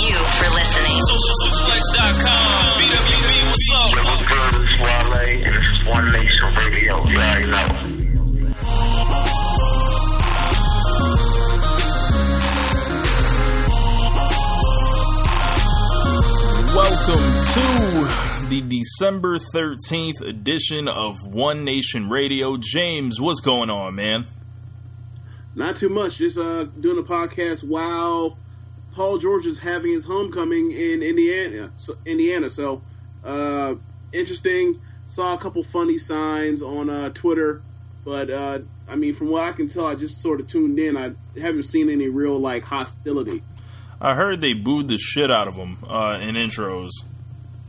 you for listening. SocialSuplex.com. BWB, what's up? Yo, what's good? This is Wale, and this is One Nation Radio. You already know. Welcome to the December 13th edition of One Nation Radio. James, what's going on, man? Not too much. Just uh, doing a podcast while Paul George is having his homecoming in Indiana. So, Indiana. So uh, interesting. Saw a couple funny signs on uh, Twitter, but uh, I mean, from what I can tell, I just sort of tuned in. I haven't seen any real like hostility. I heard they booed the shit out of him uh, in intros.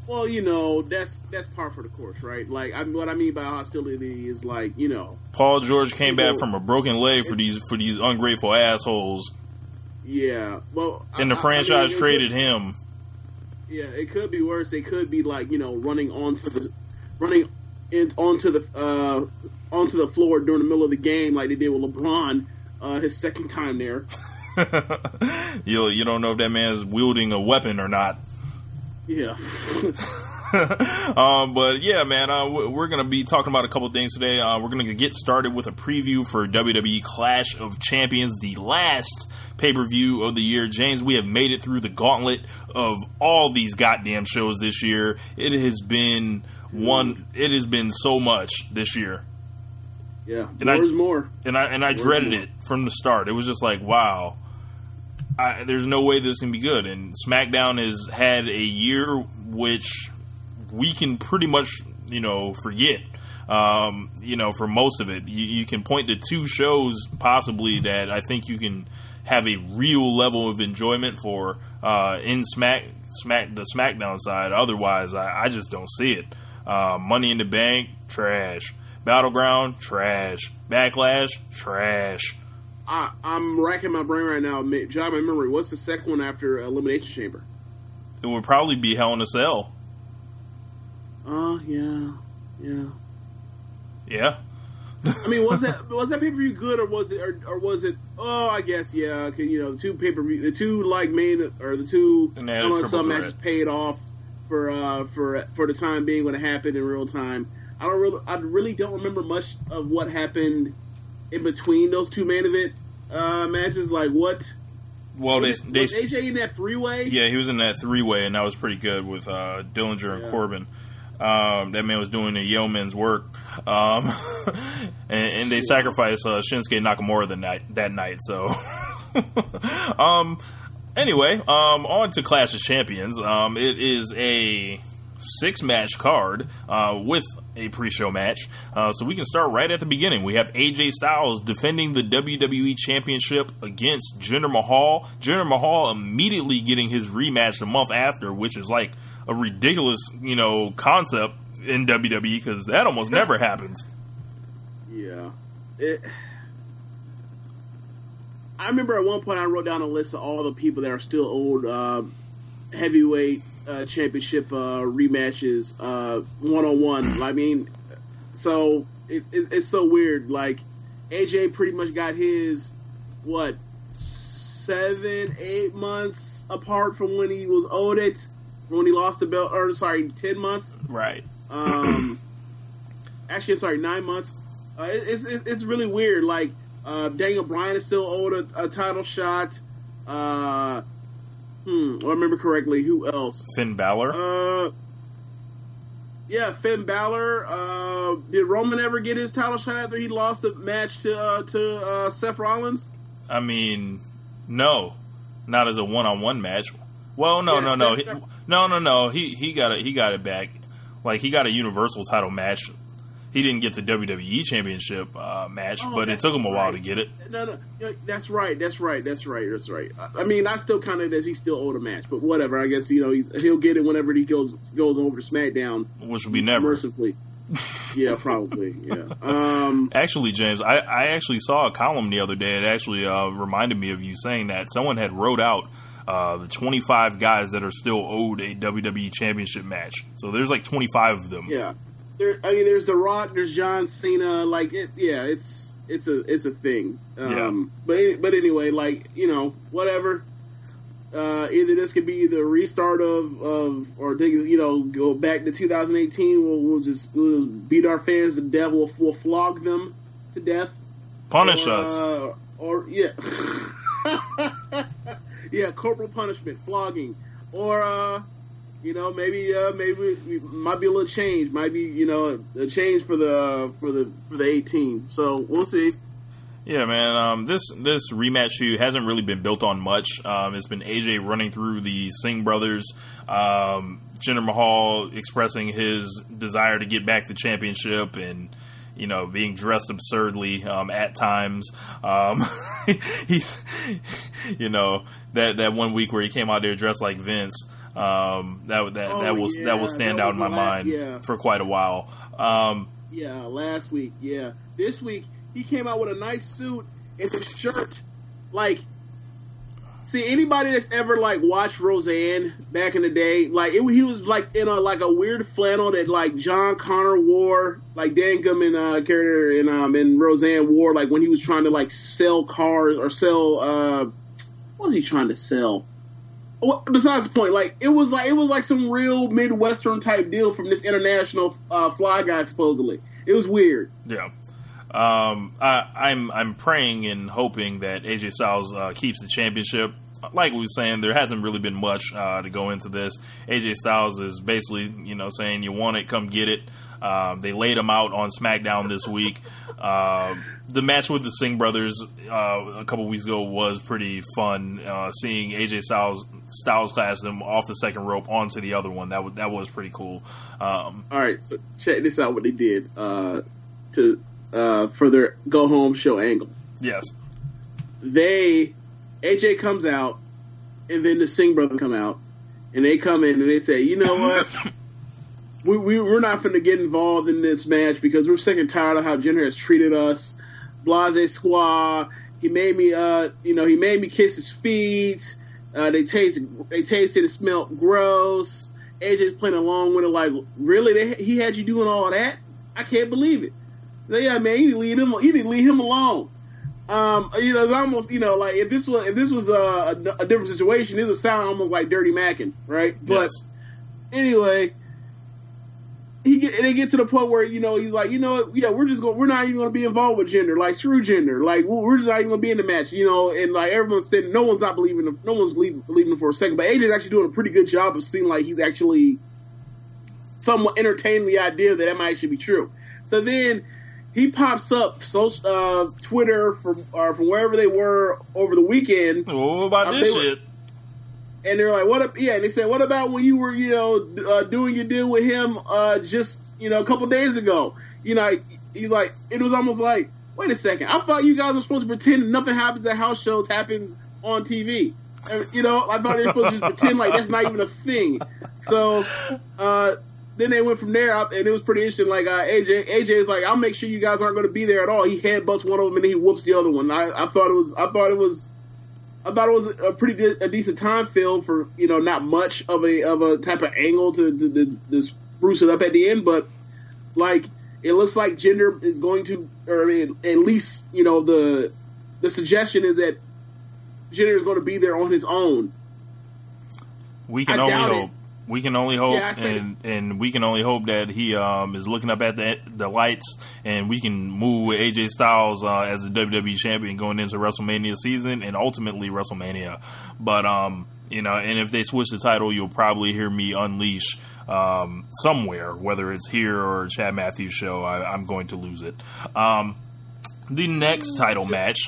Well, you know, that's that's par for the course, right? Like, I, what I mean by hostility is like, you know, Paul George came back from a broken leg for these for these ungrateful assholes, yeah. Well, and the I- I- I franchise mean, traded could- him. Yeah, it could be worse. It could be like you know, running onto the running in, onto the uh, onto the floor during the middle of the game, like they did with LeBron, uh, his second time there. you you don't know if that man is wielding a weapon or not. Yeah. um, but yeah, man, uh, we- we're going to be talking about a couple things today. Uh, we're going to get started with a preview for WWE Clash of Champions, the last pay per view of the year. James, we have made it through the gauntlet of all these goddamn shows this year. It has been one. It has been so much this year, Yeah. And I- More is more. and I and I Where's dreaded it from the start. It was just like, wow. I, there's no way this can be good. And SmackDown has had a year which we can pretty much, you know, forget. Um, you know, for most of it, you, you can point to two shows possibly that I think you can have a real level of enjoyment for uh, in Smack Smack the SmackDown side. Otherwise, I, I just don't see it. Uh, Money in the Bank, trash. Battleground, trash. Backlash, trash. I, I'm racking my brain right now. Jog my memory. What's the second one after Elimination Chamber? It would probably be Hell in a Cell. Oh yeah, yeah. Yeah. I mean, was that was that pay per view good or was it or, or was it? Oh, I guess yeah. 'cause, you know, the two pay per view, the two like main or the two And they had a Hell in a triple Cell threat. matches paid off for uh for for the time being when it happened in real time. I don't really, I really don't remember much of what happened in between those two main event uh matches. Like what? Well, they, was, they was AJ in that three way? yeah, he was in that three way, and that was pretty good with uh, Dillinger and Yeah. Corbin. Um, that man was doing the yeoman's work, um, and, and they sacrificed uh, Shinsuke Nakamura the night that night. So, um, anyway, um, on to Clash of Champions. Um, it is a six match card uh, with a pre-show match. Uh, so we can start right at the beginning. We have AJ Styles defending the WWE Championship against Jinder Mahal. Jinder Mahal immediately getting his rematch a month after, which is like a ridiculous, you know, concept in WWE because that almost never happens. Yeah. It, I remember at one point I wrote down a list of all the people that are still old uh, heavyweight uh, championship uh, rematches one on one. I mean, so it, it, it's so weird. Like AJ pretty much got his what seven, eight months apart from when he was owed it, when he lost the belt, or sorry, ten months. Right. Um, actually, sorry, nine months. Uh, it, it's it, it's really weird. Like uh, Daniel Bryan is still owed a, a title shot. Uh, hmm, I remember correctly. Who else? Finn Balor. Uh, yeah, Finn Balor. Uh, did Roman ever get his title shot after he lost the match to uh, to uh, Seth Rollins? I mean, no, not as a one-on-one match. Well, no, Yeah, no, no, he, no, no, no. He he got it. He got it back. Like he got a Universal title match. He didn't get the WWE Championship uh, match, Oh, but it took him a while right. to get it. No, no, that's right, that's right, that's right, that's right. I, I mean, I still kind of as he still owed a match, but whatever. I guess you know he's he'll get it whenever he goes goes over to SmackDown. Which would be never. mercifully. yeah, probably. Yeah. Um, Actually, James, I, I actually saw a column the other day. It actually uh, reminded me of you saying that someone had wrote out uh, the 25 guys that are still owed a WWE Championship match. So there's like 25 of them. yeah. There, I mean, there's The Rock, there's John Cena. Like, it, yeah, it's it's a it's a thing. Um, But but anyway, like you know, whatever. Uh, either this could be the restart of, of or they, you know go back to 2018. We'll, we'll just we'll just beat our fans to death. We'll, we'll flog them to death. Punish or, us. Uh, or yeah, yeah, corporal punishment, flogging, or uh, you know maybe uh, maybe might be a little change, might be you know a change for the uh, for the for the 18. So we'll see. Yeah, man. Um, this this rematch feud hasn't really been built on much. Um, it's been AJ running through the Singh brothers, um, Jinder Mahal expressing his desire to get back the championship, and you know being dressed absurdly um, at times. Um, he's, you know, that that one week where he came out there dressed like Vince. Um, that that Oh, that will yeah, that will stand that out in my la- mind yeah. for quite a while. Um, Yeah, last week. Yeah, this week he came out with a nice suit and a shirt. Like, see anybody that's ever like watched Roseanne back in the day, like it, he was like in a like a weird flannel that like John Connor wore, like Dan Goodman uh, character in um in Roseanne wore, like when he was trying to like sell cars or sell uh what was he trying to sell? Besides the point, like it was like it was like some real midwestern type deal from this international uh, fly guy supposedly. It was weird. Yeah. Um, I, I'm I'm praying and hoping that AJ Styles uh, keeps the championship. Like we were saying, there hasn't really been much uh, to go into this. AJ Styles is basically, you know, saying you want it, come get it. Um, they laid him out on SmackDown this week. Uh, the match with the Singh brothers uh, a couple weeks ago was pretty fun. Uh, seeing AJ Styles Styles class them off the second rope onto the other one that was that was pretty cool. Um, All right, so check this out. What they did uh, to uh, for their go home show angle. yes, They AJ comes out, and then the Singh brothers come out, and they come in and they say, you know what. We, we, we're not going to get involved in this match because we're sick and tired of how Jinder has treated us. Blase Squad. He made me, uh, you know, he made me kiss his feet. Uh, they tasted, they tasted and smelled gross. AJ's playing along with it, like, really? They, he had you doing all that? I can't believe it. So, yeah, man, you need to leave him. You need to leave him alone. Um, you know, it's almost, you know, like if this was if this was a, a, a different situation, this would sound almost like Dirty Mackin, right? But anyway, he get they get to the point where you know he's like, you know, yeah, we're just going, we're not even going to be involved with Jinder, like screw Jinder, like we're just not even going to be in the match, you know, and like everyone's saying, no one's not believing him, no one's believing, believing him for a second, but AJ's actually doing a pretty good job of seeming like he's actually somewhat entertaining the idea that that might actually be true. So then he pops up social uh, Twitter from or from wherever they were over the weekend What about Uh, this were- shit? and they're like, "What?" Up, yeah, and they said, "What about when you were, you know, uh, doing your deal with him uh, just, you know, a couple days ago?" You know, he's like, it was almost like, "Wait a second, I thought you guys were supposed to pretend nothing happens at house shows happens on TV." And, you know, I thought they were supposed to just pretend like that's not even a thing. So uh, then they went from there, and it was pretty interesting. Like uh, AJ, AJ is like, "I'll make sure you guys aren't going to be there at all." He headbutts one of them, and then he whoops the other one. I, I thought it was, I thought it was. I thought it was a pretty good, a decent time filled for you know not much of a of a type of angle to to, to, to spruce it up at the end, but like it looks like Jinder is going to, or I mean, at least you know the the suggestion is that Jinder is going to be there on his own. We can I only hope. it. We can only hope, Yeah, and and we can only hope that he um, is looking up at the the lights, and we can move with AJ Styles uh, as the WWE champion going into WrestleMania season and ultimately WrestleMania. But um, you know, and if they switch the title, you'll probably hear me unleash um, somewhere, whether it's here or Chad Matthews show. I, I'm going to lose it. Um, the next title match.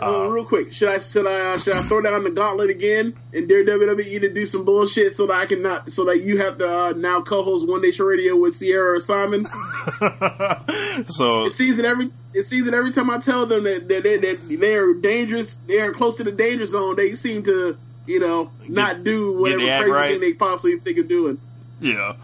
Uh, real quick, should I should I uh, should I throw down the gauntlet again and dare WWE to do some bullshit so that I can not so that you have to uh, now co-host One Nation Radio with Sierra or Simon? so It seems that every it seems that every time I tell them that, that, they, that they're dangerous, they are close to the danger zone, they seem to you know not do whatever crazy right. thing they possibly think of doing. Yeah.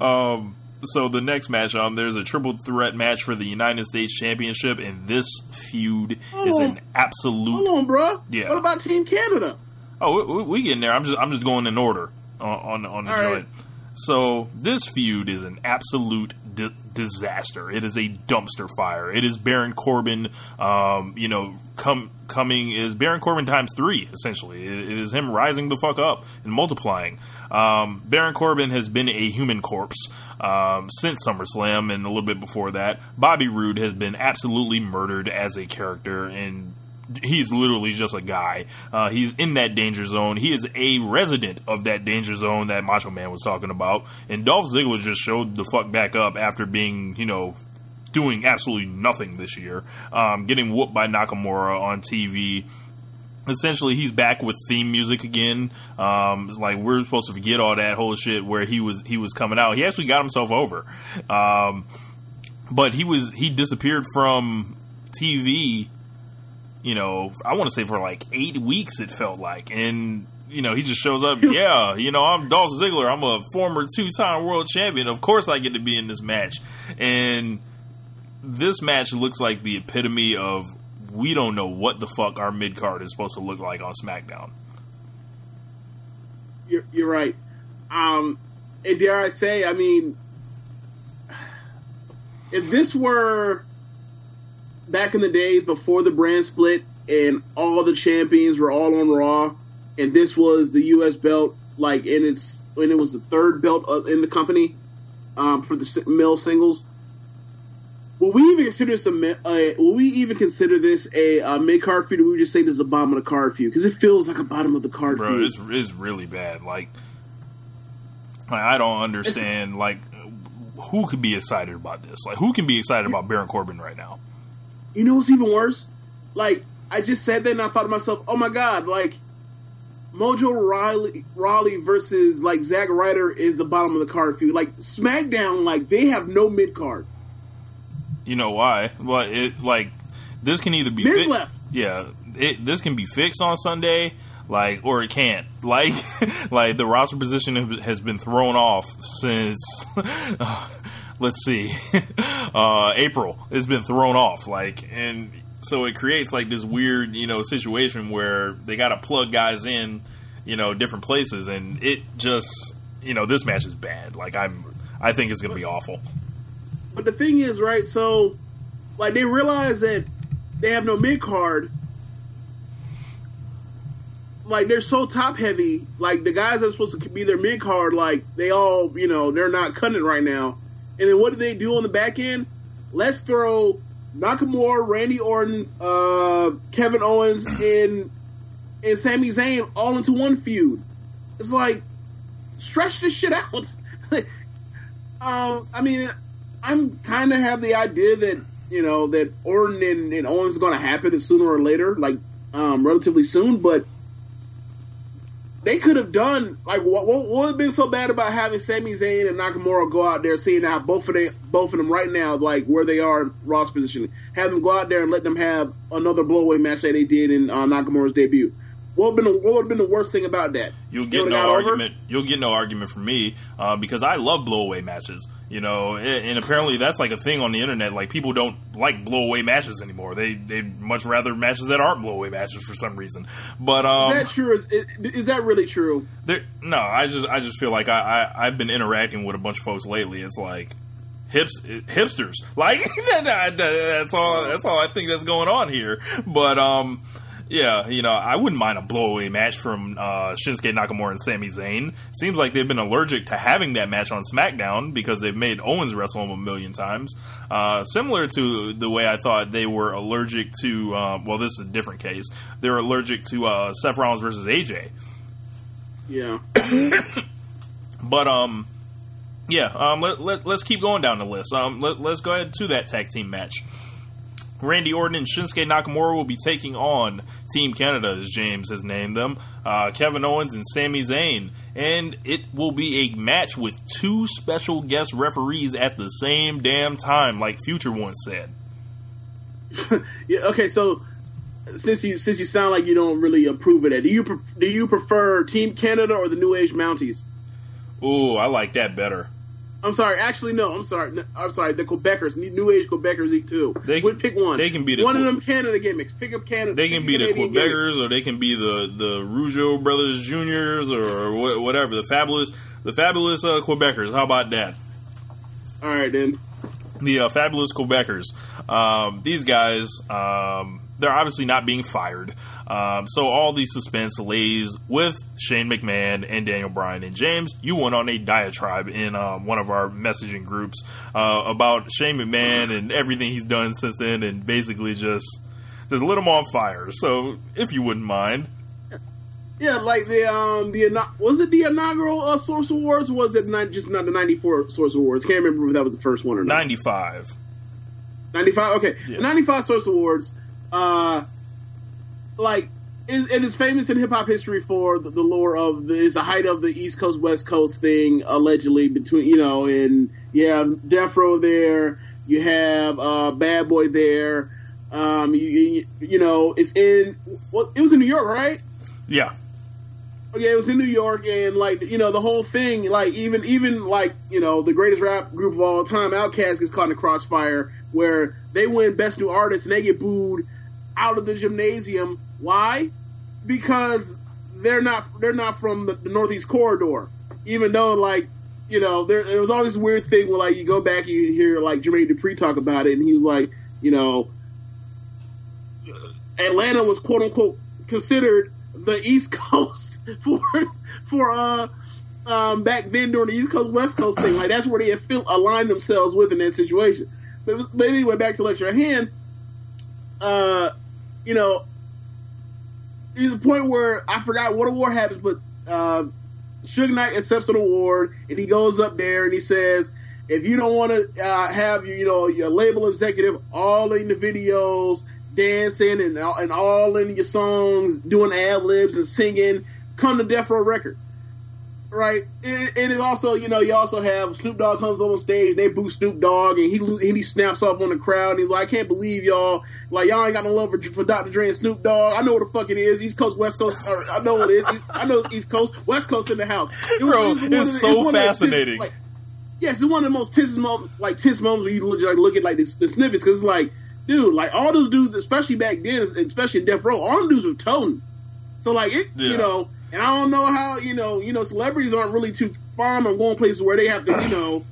Um, so the next match, um, there's a triple threat match for the United States Championship, and this feud is Hold an absolute. Hold on, bro. Yeah. What about Team Canada? Oh, we, we getting there. I'm just I'm just going in order on on, on the All joint. right. So this feud is an absolute di- disaster. It is a dumpster fire. It is Baron Corbin. Um, you know, come coming is Baron Corbin times three. Essentially, it, it is him rising the fuck up and multiplying. Um, Baron Corbin has been a human corpse um, since SummerSlam and a little bit before that. Bobby Roode has been absolutely murdered as a character and he's literally just a guy. Uh, he's in that danger zone. He is a resident of that danger zone that Macho Man was talking about. And Dolph Ziggler just showed the fuck back up after being, you know, doing absolutely nothing this year, um, getting whooped by Nakamura on TV. Essentially, he's back with theme music again. Um, it's like we're supposed to forget all that whole shit where he was he was coming out. He actually got himself over, um, but he was he disappeared from TV you know, I want to say for like eight weeks, it felt like. And, you know, he just shows up, yeah, you know, I'm Dolph Ziggler. I'm a former two time world champion. Of course I get to be in this match. And this match looks like the epitome of we don't know what the fuck our mid card is supposed to look like on SmackDown. You're, you're right. Um, and dare I say, I mean, if this were back in the days before the brand split and all the champions were all on Raw, and this was the U.S. belt, like, and it's when it was the third belt in the company um, for the male singles. Will we even consider this a uh, will we even consider this a uh, mid card feud? Or we would just say this is a bottom of the card feud because it feels like a bottom of the card Bro, feud. it's, it's really bad. Like, like, I don't understand, like, who could be excited about this? Like, who can be excited about Baron Corbin right now? You know what's even worse? Like, I just said that and I thought to myself, oh my god, like, Mojo Riley, Rawley versus, like, Zack Ryder is the bottom of the card feud. Like, SmackDown, like, they have no mid card. You know why? Well, it like this can either be fi- left. Yeah, it, this can be fixed on Sunday, like, or it can't. Like, like the roster position has been thrown off since. let's see, uh, April. It's been thrown off, like, and so it creates like this weird, you know, situation where they got to plug guys in, you know, different places, and it just, you know, this match is bad. Like, I'm, I think it's gonna be awful. But the thing is, right, so, like, they realize that they have no mid card. Like, they're so top heavy. Like, the guys that are supposed to be their mid card, like, they all, you know, they're not cutting right now. And then what do they do on the back end? Let's throw Nakamura, Randy Orton, uh, Kevin Owens, and and Sami Zayn all into one feud. It's like stretch this shit out. um, I mean, I'm kind of have the idea that you know that Orton and, and Owens is going to happen sooner or later, like um, relatively soon. But they could have done like what what would have been so bad about having Sami Zayn and Nakamura go out there, seeing how both of them both of them right now like where they are in Ross position, have them go out there and let them have another blowaway match that they did in uh, Nakamura's debut. What would have been the, what would have been the worst thing about that? You'll get no got over? argument. You'll get no argument from me uh, because I love blowaway matches. You know, and, and apparently that's like a thing on the internet. Like people don't like blowaway matches anymore. They they much rather matches that aren't blowaway matches for some reason. But um, Is that true? Is, is, is that really true? no, I just I just feel like I, I I've been interacting with a bunch of folks lately. It's like hips hipsters. Like that's all that's all I think that's going on here. But um yeah, you know, I wouldn't mind a blowaway match from uh, Shinsuke Nakamura and Sami Zayn. Seems like they've been allergic to having that match on SmackDown because they've made Owens wrestle him a million times. Uh, similar to the way I thought they were allergic to, uh, well, this is a different case. They're allergic to uh, Seth Rollins versus AJ. Yeah. But um, Yeah, um, let, let, let's keep going down the list. Um, let, let's go ahead to that tag team match. Randy Orton and Shinsuke Nakamura will be taking on Team Canada, as James has named them, uh, Kevin Owens and Sami Zayn. And it will be a match with two special guest referees at the same damn time, like Future once said. yeah. Okay. So since you since you sound like you don't really approve of that, do you pre- do you prefer Team Canada or the New Age Mounties? Ooh, I like that better. I'm sorry. Actually, no. I'm sorry. No, I'm sorry. The Quebecers, New Age Quebecers, eat too. They Would can- pick one. they can be the one of them Canada gimmicks. Pick up Canada. They can be the Canadian gimmick. Quebecers, or they can be the the Rougeau brothers juniors, or whatever. The fabulous, the fabulous uh, Quebecers. How about that? All right then. the uh, fabulous Quebecers. Um, these guys, um, they're obviously not being fired. Um, so all the suspense lays with Shane McMahon and Daniel Bryan. And James, you went on a diatribe in um, one of our messaging groups uh, about Shane McMahon and everything he's done since then, and basically just just lit him on fire. So if you wouldn't mind, Yeah, like the um the was it the inaugural uh, Source Awards? Was it not just not the '94 Source Awards? Can't remember if that was the first one or not. ninety five. 95 okay Yeah. 95 source awards uh like it, it is famous in hip-hop history for the, the lore of the it's the height of the east coast west coast thing allegedly between you know and you have death row there you have uh bad boy there um you, you, you know it's in well it was in new york right? Yeah, yeah, it was in New York, and like you know, the whole thing, like even even like you know, the greatest rap group of all time, Outkast, gets caught in a crossfire where they win Best New Artist and they get booed out of the gymnasium. Why? Because they're not they're not from the, the Northeast Corridor, even though like you know there, there was always this weird thing where like you go back and you hear like Jermaine Dupri talk about it, and he was like, you know, Atlanta was quote unquote considered the East Coast for for uh um back then during the East Coast West Coast thing. Like that's where they had feel, aligned themselves with in that situation. But, was- anyway, back to lecture at hand. Uh, you know, there's a point where I forgot what award happens, but uh, Suge Knight accepts an award and he goes up there and he says, if you don't want to uh, have your, you know, your label executive all in the videos, dancing and and all in your songs, doing ad libs and singing, come to Death Row Records. Right, and, and it also, you know, you also have Snoop Dogg comes on stage, they boo Snoop Dogg, and he and he snaps off on the crowd, and he's like, "I can't believe y'all, like y'all ain't got no love for, for Dr. Dre and Snoop Dogg. I know what the fuck it is, East Coast, West Coast, or I know what it is. I know it's East Coast, West Coast in the house. It was- Bro, it was it's the- so the- fascinating. like, yes, it's one of the most tense moments, like tense moments where you look, like look at like the, the snippets because it's like, dude, like all those dudes, especially back then, especially in Death Row, all them dudes were toting. So like it, Yeah. you know, and I don't know how you know, you know, celebrities aren't really too fond of going places where they have to, you know,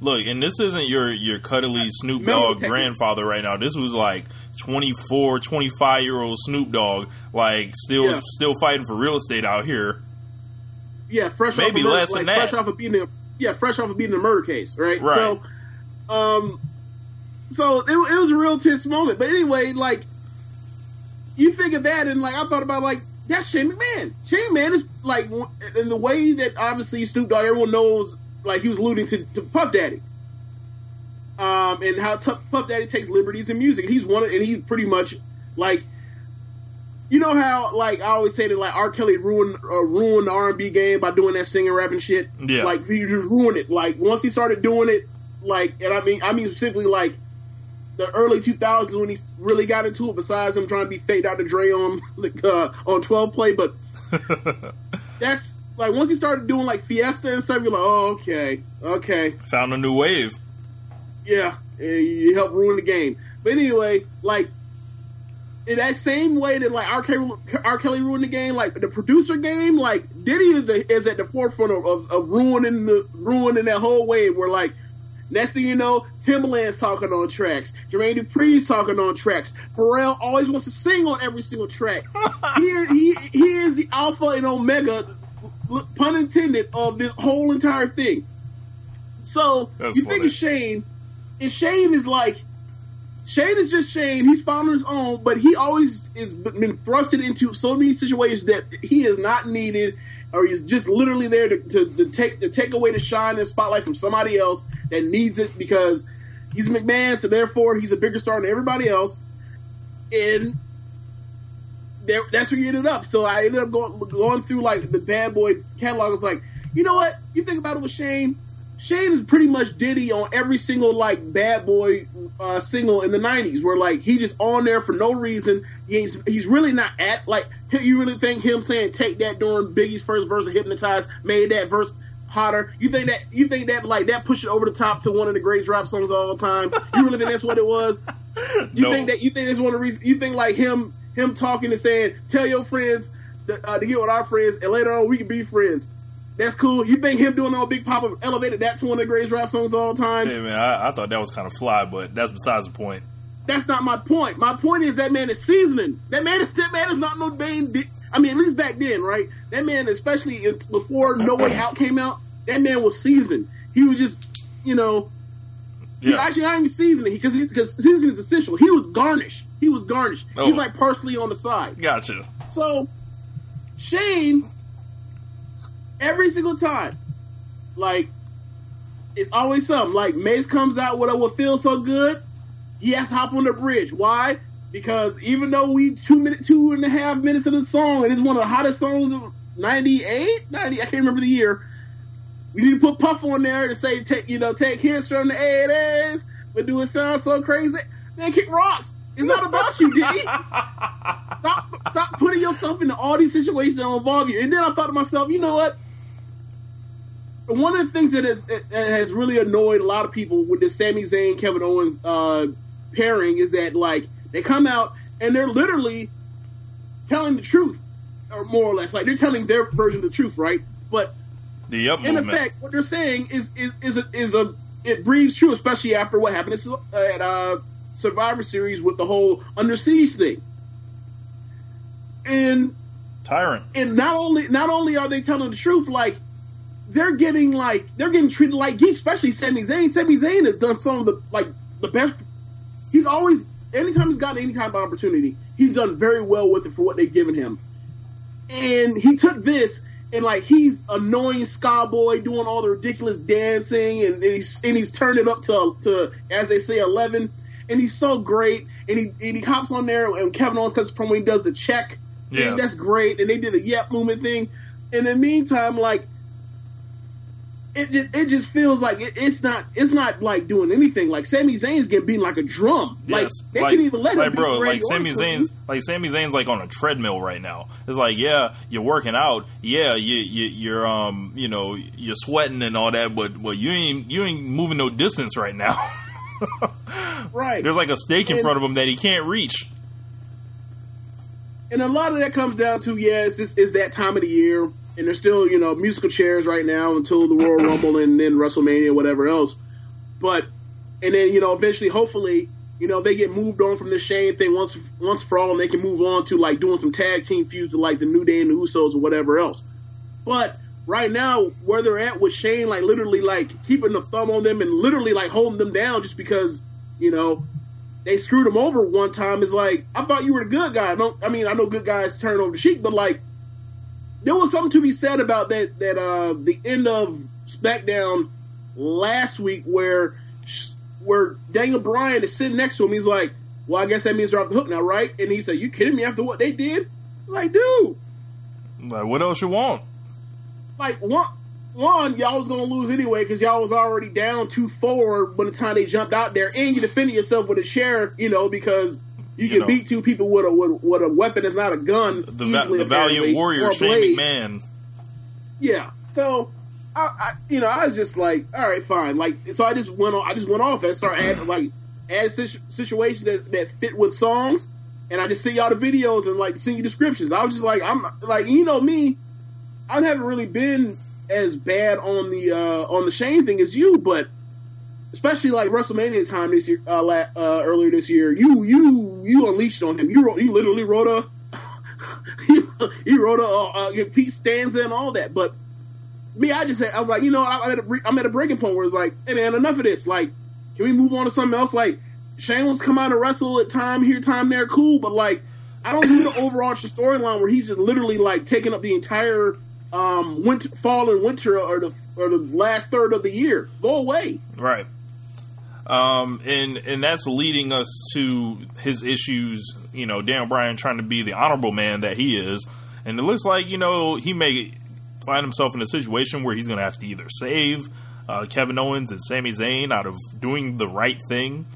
Look, and this isn't your your cuddly Snoop Dogg grandfather right now. This was like 24, 25 year old Snoop Dogg, like still Yeah. still fighting for real estate out here. yeah, fresh Maybe off murder, less like than fresh that. off of beating a yeah, fresh off of beating a murder case, right? Right. So, um, so it, it was a real tense moment. But anyway, like you think of that, and like I thought about like that's Shane McMahon. Shane McMahon is like in the way that obviously Snoop Dogg, everyone knows, like he was alluding to, to Puff Daddy. Um, and how tough Puff Daddy takes liberties in music. He's one of, and he's pretty much like you know how like I always say that like R. Kelly ruined uh, ruined the R and B game by doing that singing rapping shit. Yeah. Like he just ruined it. Like once he started doing it, like and I mean I mean specifically like the early 2000s when he really got into it. Besides him trying to be fake Dr. Dre on like uh, on 12 play, but that's like once he started doing like Fiesta and stuff, you're like, oh okay, okay, Found a new wave. yeah, you helped ruin the game. But anyway, like in that same way that like R. Kelly, R. Kelly ruined the game, like the producer game, like Diddy is, the, is at the forefront of, of, of ruining the ruining that whole wave. Where like next thing you know, Timbaland's talking on tracks, Jermaine Dupri's talking on tracks, Pharrell always wants to sing on every single track. he, he he is the alpha and omega, pun intended, of this whole entire thing. So That's you think of Shane, and Shane is like Shane is just Shane. He's found on his own, but he always is been thrusted into so many situations that he is not needed or he's just literally there to, to, to take to take away the shine and spotlight from somebody else that needs it because he's McMahon, so therefore he's a bigger star than everybody else. And there, that's where you ended up. So I ended up going going through like the Bad Boy catalog. Was like, you know what? You think about it with Shane. Shane is pretty much Diddy on every single like Bad Boy uh, single in the '90s, where like he just on there for no reason. He's he's really not at like you really think him saying "Take That" during Biggie's first verse of "Hypnotize" made that verse hotter? You think that you think that like that pushed it over the top to one of the greatest drop songs of all time? You really think that's what it was? You No. think that you think that's one of the reasons? You think like him him talking and saying, "Tell your friends to, uh, to get with our friends, and later on we can be friends." That's cool. You think him doing all Big Poppa elevated that to one of the greatest rap songs of all time? Hey man, I, I thought that was kind of fly, but that's besides the point. That's not my point. My point is that man is seasoning. That man is that man is not no Bane. Di- I mean, at least back then, right? That man, especially in, before No Way Out came out, that man was seasoning. He was just, you know, Yeah, actually not even seasoning because because seasoning is essential. He was garnish. He was garnish. Oh. He's like parsley on the side. gotcha. So Shane, every single time, like it's always something. Like Mase comes out with a "What Feels So Good," he has to hop on the bridge. Why? Because even though we two minute, two and a half minutes of the song, it is one of the hottest songs of '98, '90. I can't remember the year. We need to put Puff on there to say, take you know, take hits from the '80s, but do it sound so crazy? Man, kick rocks. It's not about you, Diddy stop stop putting yourself into all these situations that involve you. And then I thought to myself, you know what? One of the things that has that has really annoyed a lot of people with the Sami Zayn Kevin Owens uh, pairing is that like they come out and they're literally telling the truth, or more or less, like they're telling their version of the truth, right? But The up in movement. effect, what they're saying is is is a, is a it breathes true, especially after what happened at uh, Survivor Series with the whole under siege thing. And Tyrant. and not only not only are they telling the truth, like they're getting like they're getting treated like geeks, especially Sami Zayn. Sami Zayn has done some of the like the best. He's always anytime he's gotten any kind of opportunity, he's done very well with it for what they've given him. And he took this and like he's annoying ska boy doing all the ridiculous dancing and, and he's and he's turned it up to to as they say eleven. And he's so great, and he and he hops on there, and Kevin Owens cuts from when he does the check, Yes. and that's great. And they did the yep movement thing. In the meantime, like it just, it just feels like it, it's not it's not like doing anything. Like Sami Zayn's getting beaten like a drum. Like they like, can even let him like beat bro, like Sami. Zayn's, like Sami Zayn's like on a treadmill right now. It's like, yeah, you're working out, yeah, you, you you're um, you know, you're sweating and all that, but well, you ain't you ain't moving no distance right now. right. There's like a stake in And- front of him that he can't reach. and a lot of that comes down to yes, this is that time of the year, and there's still you know musical chairs right now until the Royal Rumble and then WrestleMania, whatever else. But and then you know eventually, hopefully, you know they get moved on from this Shane thing once once for all, and they can move on to like doing some tag team feuds with like the New Day and the Usos or whatever else. But right now, where they're at with Shane, like literally like keeping the thumb on them and literally like holding them down just because you know they screwed him over one time is like I thought you were a good guy. I don't I mean I know good guys turn over the sheet, but like there was something to be said about that that uh the end of SmackDown last week where where Daniel Bryan is sitting next to him. He's like, "Well, I guess that means they're off the hook now, right?" And he said, "You kidding me? After what they did?" Like, dude, Like, what else you want? like one one y'all was gonna lose anyway because y'all was already down two four by the time they jumped out there, and you defended yourself with a chair, you know, because you, You can know. beat two people with a with, with a weapon that's not a gun. The, easily, the valiant warrior Shane. McMahon. Yeah. So, I, I, you know, I was just like, all right, fine. Like, so I just went on. I just went off and started adding like add situ- situations that, that fit with songs, and I just send y'all the videos and like send you descriptions. I was just like, I'm like, you know me, I haven't really been as bad on the uh on the Shane thing as you, but especially like WrestleMania time this year, uh, la- uh earlier this year, you you you unleashed on him. You wrote, you literally wrote a. you, you wrote a uh, uh, Pete stanza and all that, but me, I just said I was like, you know, I'm at a, I'm at a breaking point where it's like, hey man, enough of this. Like, can we move on to something else? Like, Shane wants to come out and wrestle at time here, time there, cool. But like, I don't do the overarching storyline where he's just literally like taking up the entire um, winter, fall and winter or the or the last third of the year. Go away. Right. Um, and and that's leading us to his issues. You know, Dan Bryan trying to be the honorable man that he is, and it looks like you know he may find himself in a situation where he's going to have to either save uh, Kevin Owens and Sami Zayn out of doing the right thing.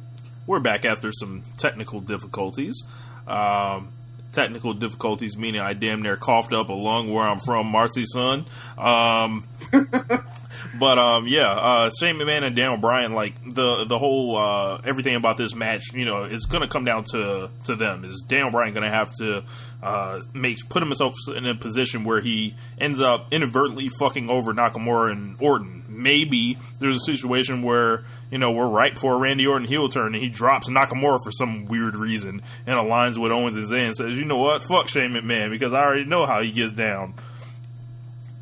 We're back after some technical difficulties. Um, technical difficulties meaning I damn near coughed up a lung where I'm from, Marcy's son. Um, but um, yeah, uh, Shane McMahon and Daniel Bryan, like the the whole uh, everything about this match, you know, is going to come down to to them. Is Daniel Bryan going to have to uh, make put himself in a position where he ends up inadvertently fucking over Nakamura and Orton? Maybe there's a situation where you know we're right for a Randy Orton heel turn and he drops Nakamura for some weird reason and aligns with Owens and Zayn and says, you know what, fuck Shane McMahon because I already know how he gets down.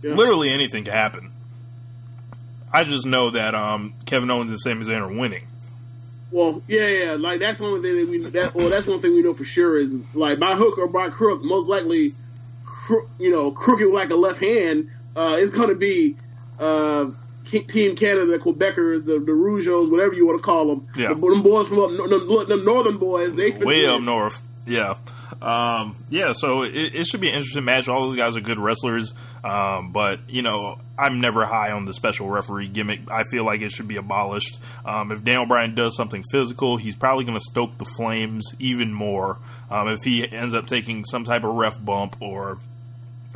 Yeah. Literally anything can happen. I just know that um, Kevin Owens and Sami Zayn are winning. Well, yeah, yeah, like that's the only thing that we that well, that's one thing we know for sure is like by hook or by crook, most likely, cro- you know, crooked like a left hand uh, is going to be uh, Team Canada, the Quebecers, the, the Rougeaus, whatever you want to call them. Yeah. The, them boys from up, them northern boys, they way up north. Yeah. Um, yeah, so it, it should be an interesting match. All those guys are good wrestlers. Um, but, you know, I'm never high on the special referee gimmick. I feel like it should be abolished. Um, if Daniel Bryan does something physical, he's probably going to stoke the flames even more. Um, if he ends up taking some type of ref bump or,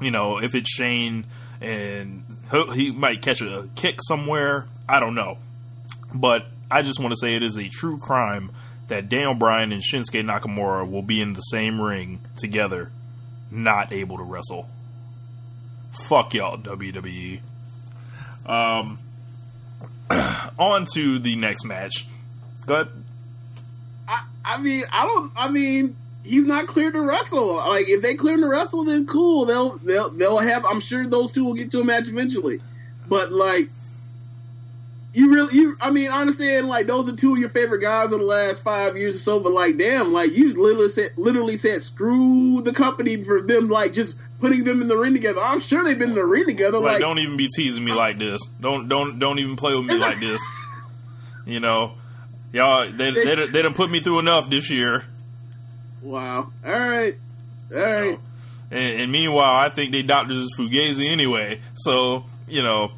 you know, if it's Shane and he- might catch a kick somewhere, I don't know. But I just want to say it is a true crime that Daniel Bryan and Shinsuke Nakamura will be in the same ring together, not able to wrestle. Fuck y'all, WWE. Um, on to the next match. Go ahead. I, I mean, I don't. I mean, he's not cleared to wrestle. Like, if they clear him to wrestle, then cool. They'll they'll they'll have. I'm sure those two will get to a match eventually. But like, you really, you. I mean, I understand. Like, those are two of your favorite guys in the last five years or so. But like, damn, like you literally said, literally said, screw the company for them. Like, just putting them in the ring together. I'm sure they've been in the ring together. Like, Like, don't even be teasing me like this. Don't don't don't even play with me like this. You know, y'all they they they, they done put me through enough this year. Wow. All right. All right. And, and meanwhile, I think they doctors is fugazi anyway. So you know,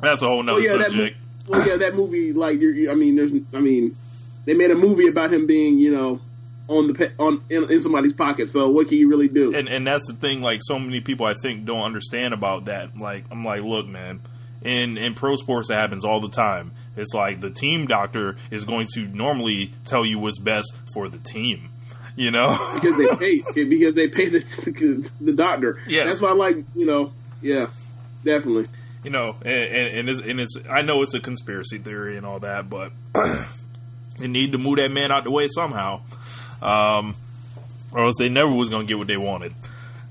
that's a whole nother Well, yeah, that subject. mo- well, yeah, that movie. Like, you're, you I mean, there's, I mean, they made a movie about him being, you know, on the pe- on in, in somebody's pocket. So what can you really do? and and that's the thing. Like so many people, I think don't understand about that. Like I'm like, look, man. In in pro sports, it happens all the time. It's like the team doctor is going to normally tell you what's best for the team. You know, because they pay because they pay the the doctor. Yes. that's why I like you know. Yeah, definitely. you know, and, and, and, it's, and it's I know it's a conspiracy theory and all that, but they need to move that man out the way somehow, um, or else they never was going to get what they wanted.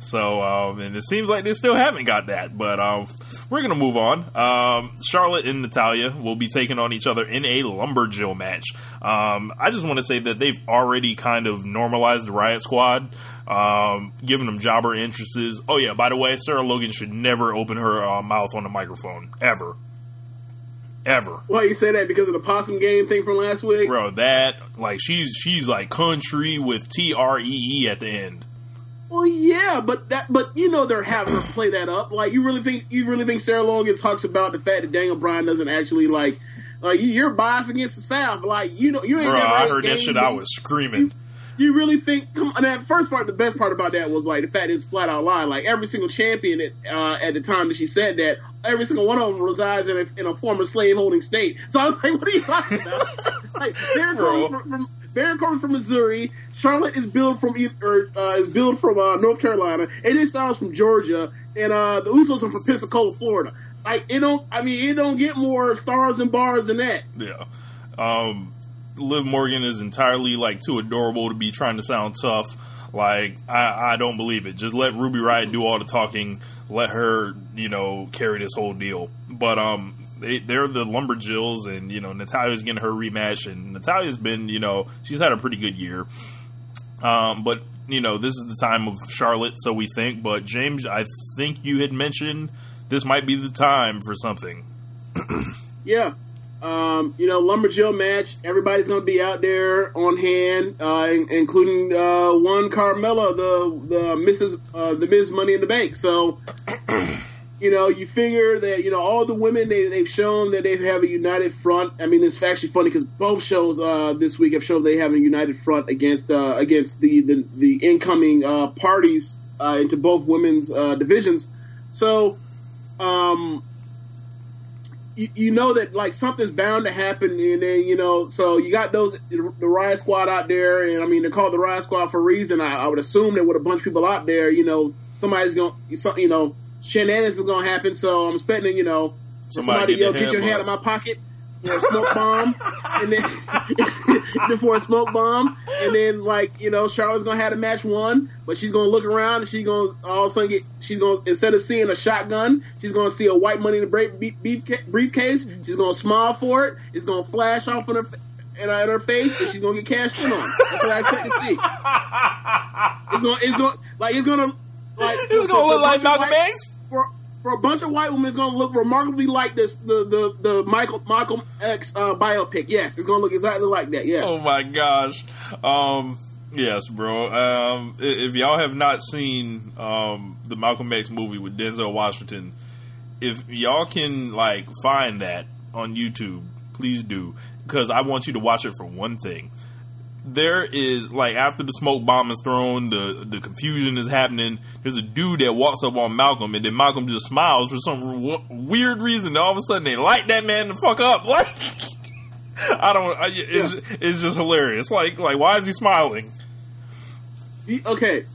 So, um, and it seems like they still haven't got that, but um, we're going to move on. Um, Charlotte and Natalya will be taking on each other in a lumberjill match. Um, I just want to say that they've already kind of normalized the Riot Squad, um, giving them jobber interests. Oh yeah, by the way, Sarah Logan should never open her uh, mouth on the microphone ever, ever. Why you say that? Because of the possum game thing from last week. Bro, that like she's she's like country with T R E E at the end. Well, yeah, but that, but you know they're having her play that up. Like, you really think you really think Sarah Logan talks about the fact that Daniel Bryan doesn't actually like, like you- you're biased against the South. Like, you know, you ain't Bro, never I heard that shit. that I was screaming. You really think? Come on, that first part, the best part about that was like the fact it's flat out lie. Like every single champion at, uh, at the time that she said that, every single one of them resides in a, in a former slave holding state. So I was like, what are you talking about? like Bro. Corbin's from, from Baron Corbin's from Missouri. Charlotte is billed from eith- or uh, is billed from uh, North Carolina. AJ Styles from Georgia, and uh, the Usos are from Pensacola, Florida. Like it don't. I mean, it don't get more stars and bars than that. Yeah. Um, Liv Morgan is entirely like too adorable to be trying to sound tough. Like I, I don't believe it. Just let Ruby Riot do all the talking. Let her, you know, carry this whole deal. But um, they, they're the Lumberjills, and you know Natalya's getting her rematch, and Natalya's been, you know, she's had a pretty good year. Um, but you know, this is the time of Charlotte, so we think. But James, I think you had mentioned this might be the time for something. Yeah. Um, you know, Lumberjill match. Everybody's going to be out there on hand, uh, in- including uh, one Carmella, the the Mrs. Uh, the Ms. Money in the Bank. So, you know, you figure that you know all the women they they've shown that they have a united front. I mean, it's actually funny because both shows uh, this week have shown they have a united front against uh, against the the, the incoming uh, parties uh, into both women's uh, divisions. So. Um, you, you know that like something's bound to happen, and then you know, so you got those the Riot Squad out there, and I mean they're called the Riot Squad for a reason. I, I would assume that with a bunch of people out there, you know, somebody's gonna, you know, shenanigans is gonna happen. So I'm expecting, you know, Somebody somebody, get yo, get your hand out buzzed. my pocket for a smoke bomb, and then before a smoke bomb, and then like you know, Charlotte's gonna have a match one, but she's gonna look around and she's gonna all of a sudden get she's gonna instead of seeing a shotgun, she's gonna see a white money in the brief, brief, briefcase. Mm-hmm. She's gonna smile for it. It's gonna flash off in her her, in her face, and she's gonna get cashed in on. That's what I expect to see. It's gonna it's gonna like it's gonna like It's gonna look like Malcolm white- X. for for a bunch of white women, it's going to look remarkably like this the the the Michael Michael X uh, biopic. Yes, it's going to look exactly like that. Yes. Oh my gosh. Um, yes, bro. Um, if y'all have not seen um, the Malcolm X movie with Denzel Washington, if y'all can like find that on YouTube, please do because I want you to watch it for one thing. There is like after the smoke bomb is thrown, the the confusion is happening. There's a dude that walks up on Malcolm, and then Malcolm just smiles for some w- weird reason. All of a sudden, they light that man the fuck up. Like I don't. I, it's it's just hilarious. Like like why is he smiling? The- okay,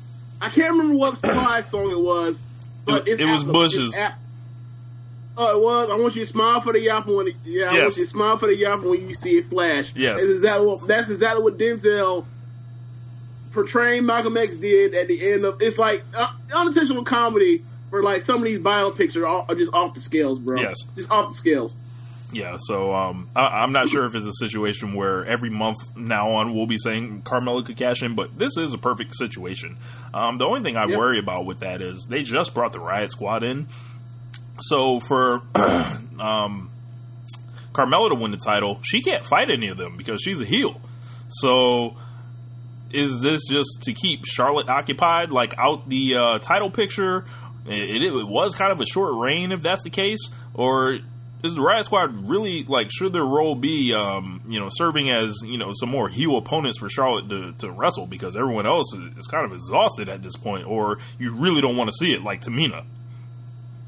I can't remember what surprise song it was, but It- it's it was Bush's. it's Oh, it was. I want you to smile for the yapper when. It, yeah, I Yes. want you to smile for the yapper when you see it flash. Yes. That's exactly what. That's exactly what Denzel portraying Malcolm X did at the end of. It's like uh, unintentional comedy for like some of these biopics are, all, are just off the scales, bro. Yes. just off the scales. Yeah, so um, I, I'm not sure if it's a situation where every month now on we'll be saying Carmella could cash in, but this is a perfect situation. Um, the only thing I Yep. worry about with that is they just brought the Riot Squad in, so for um, Carmella to win the title, she can't fight any of them because she's a heel. So is this just to keep Charlotte occupied, like out the uh, title picture? It, it was kind of a short reign, if that's the case, or is the Riot Squad really like? Should their role be, um, you know, serving as you know some more heel opponents for Charlotte to, to wrestle because everyone else is, is kind of exhausted at this point, or you really don't want to see it like Tamina?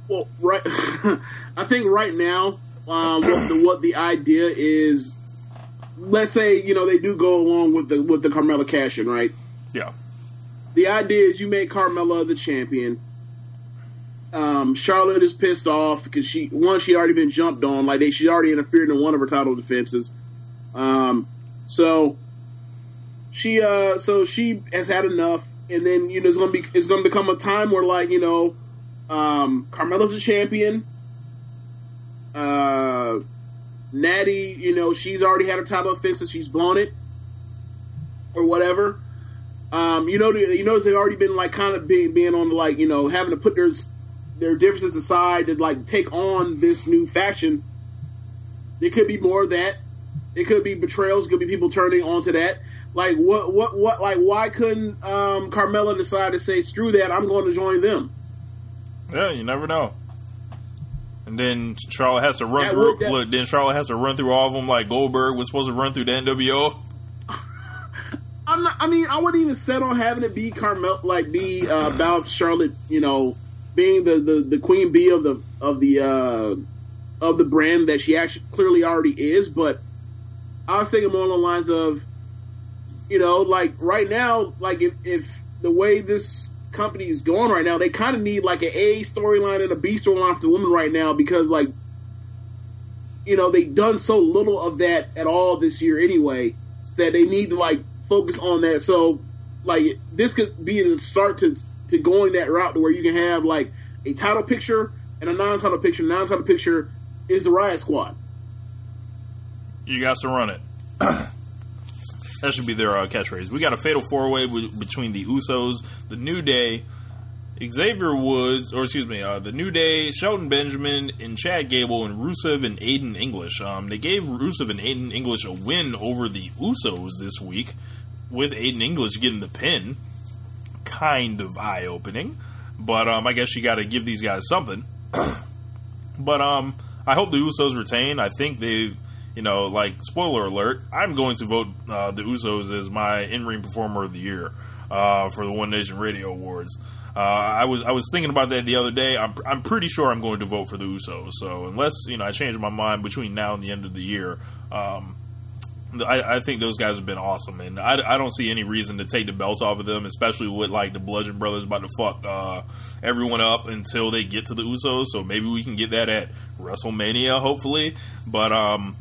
Well, right. I think right now, um, what, the, what the idea is, let's say you know they do go along with the with the Carmella cashing, right? Yeah, The idea is you make Carmella the champion. Um, Charlotte is pissed off because she one she already been jumped on, like they she already interfered in one of her title defenses. Um, so she uh so she has had enough, and then you know it's gonna be it's gonna become a time where like you know um, Carmella's a champion. Uh, Natty, you know, she's already had her title offenses. She's blown it, or whatever. Um, you know, you notice they've already been like kind of being being on the like you know having to put their their differences aside to like take on this new faction. There could be more of that. It could be betrayals. It could be people turning onto that. Like what what what like why couldn't um, Carmella decide to say screw that? I'm going to join them. Yeah, you never know. And then Charlotte has to run through. would- look, then Charlotte has to run through all of them like Goldberg was supposed to run through the NWO. I'm not. I mean, I wouldn't even set on having it be Carmel, like be uh, about Charlotte. You know, being the, the, the queen bee of the of the uh, of the brand that she actually clearly already is. But I was thinking more along the lines of, you know, like right now, like if if the way this company is going right now, they kind of need like an A storyline and a B storyline for the women right now because like, you know, they've done so little of that at all this year anyway, so that they need to like focus on that. So like this could be the start to to going that route to where you can have like a title picture and a non-title picture. Non-title picture is the Riot Squad. You got to run it. That should be their uh, catchphrase. We got a fatal four way w- between the Usos, the New Day, Xavier Woods, or excuse me, uh, the New Day, Shelton Benjamin, and Chad Gable, and Rusev and Aiden English. Um, they gave Rusev and Aiden English a win over the Usos this week, with Aiden English getting the pin. Kind of eye opening, but um, I guess you got to give these guys something. but um, I hope the Usos retain. I think they, you know, like spoiler alert, I'm going to vote uh, the Usos as my in ring performer of the year uh, for the One Nation Radio Awards. Uh, I was I was thinking about that the other day. I'm I'm pretty sure I'm going to vote for the Usos. So unless you know I change my mind between now and the end of the year, um, I, I think those guys have been awesome, and I, I don't see any reason to take the belts off of them, especially with like the Bludgeon Brothers about to fuck uh, everyone up until they get to the Usos. So maybe we can get that at WrestleMania, hopefully. But um,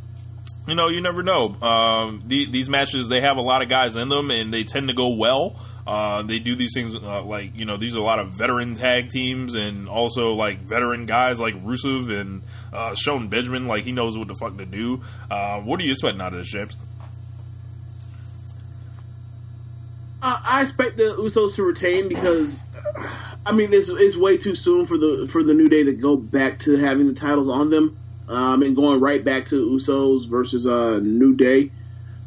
you know, you never know. Um, the, these matches they have a lot of guys in them, and they tend to go well. Uh, they do these things uh, like you know these are a lot of veteran tag teams and also like veteran guys like Rusev and uh, Shelton Benjamin like he knows what the fuck to do. Uh, what are you expecting out of this, James? I expect the Usos to retain because, I mean, it's, it's way too soon for the for the New Day to go back to having the titles on them um, and going right back to Usos versus uh, New Day.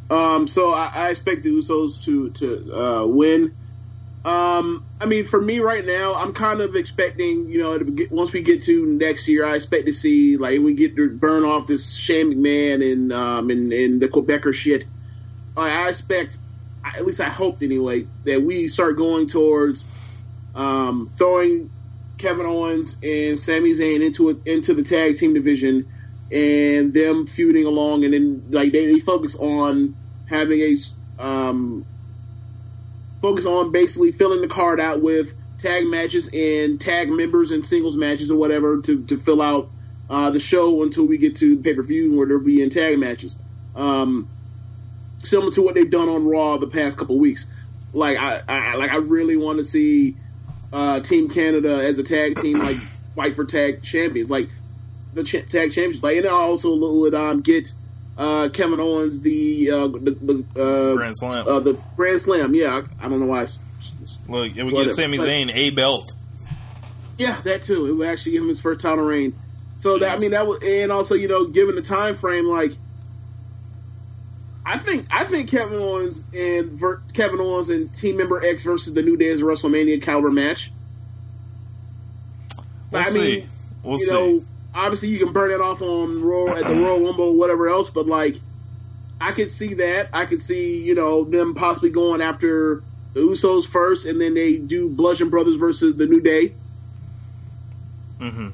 Um, so I, I expect the Usos to to uh, win. Um, I mean, for me right now, I'm kind of expecting, you know, get, once we get to next year, I expect to see like we get to burn off this Shane McMahon and um and, and the Quebecer shit. I, I expect, at least I hoped anyway, that we start going towards um, throwing Kevin Owens and Sami Zayn into it into the tag team division and them feuding along, and then like they, they focus on having a um, focus on basically filling the card out with tag matches and tag members and singles matches or whatever to, to fill out uh, the show until we get to the pay per view where there'll be in tag matches. Um, similar to what they've done on Raw the past couple weeks. Like I, I like I really want to see uh, Team Canada as a tag team like fight for tag champions, like the ch- tag champions. Like and I also would um, get uh, Kevin Owens the uh, the, the uh, Grand Slam. Uh, the Grand Slam. Yeah, I, I don't know why. It's, Look, it would Whatever. give Sami Zayn a belt. Yeah, that too. It would actually give him his first title reign. So that I mean that was, and also you know, given the time frame, like I think I think Kevin Owens and ver- Kevin Owens and Team Member X versus the New Day is a WrestleMania caliber match. We'll I see. mean, We'll you see. know, obviously you can burn it off on Royal at the Royal Rumble or whatever else, but like I could see that. I could see you know them possibly going after the Usos first, and then they do Bludgeon Brothers versus the New Day. hmm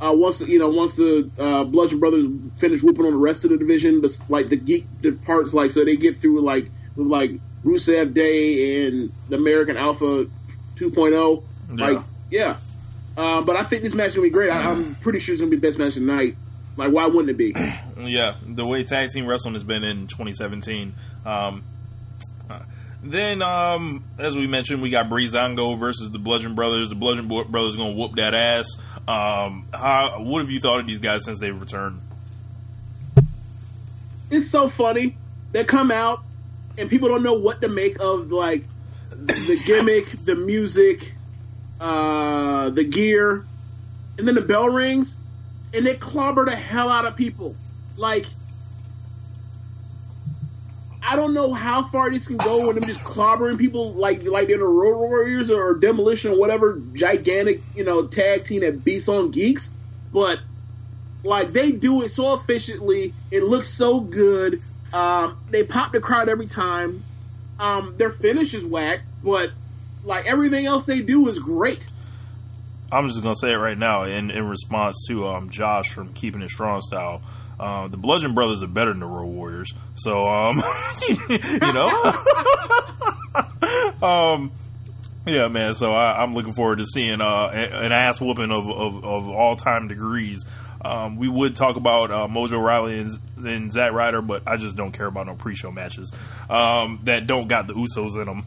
uh, once you know once the uh, Bludgeon Brothers finish whooping on the rest of the division, but like the geek the parts, like so they get through like with like Rusev Day and the American Alpha 2.0. Yeah. Like yeah, uh, but I think this match is gonna be great. I, I'm pretty sure it's gonna be the best match of the night. Like why wouldn't it be? Yeah, the way tag team wrestling has been in 2017. Um, then, um, as we mentioned, we got Breezango versus the Bludgeon Brothers. The Bludgeon Brothers going to whoop that ass. Um, how, what have you thought of these guys since they've returned? It's so funny. They come out and people don't know what to make of like the gimmick, the music, uh, the gear, and then the bell rings, and they clobber the hell out of people. Like, I don't know how far this can go when them just clobbering people like like they're the Road Warriors or Demolition or whatever gigantic you know tag team that beats on geeks, but like they do it so efficiently. It looks so good. Um, they pop the crowd every time. Um, their finish is whack, but like everything else they do is great. I'm just to say it right now in, in response to um, Josh from Keeping It Strong Style. Uh, the Bludgeon Brothers are better than the Road Warriors. So, um, you know. um, yeah, man. So I, I'm looking forward to seeing uh, an ass whooping of, of, of all time degrees. Um, we would talk about uh, Mojo Rawley and, and Zack Ryder, but I just don't care about no pre-show matches um, that don't got the Usos in them.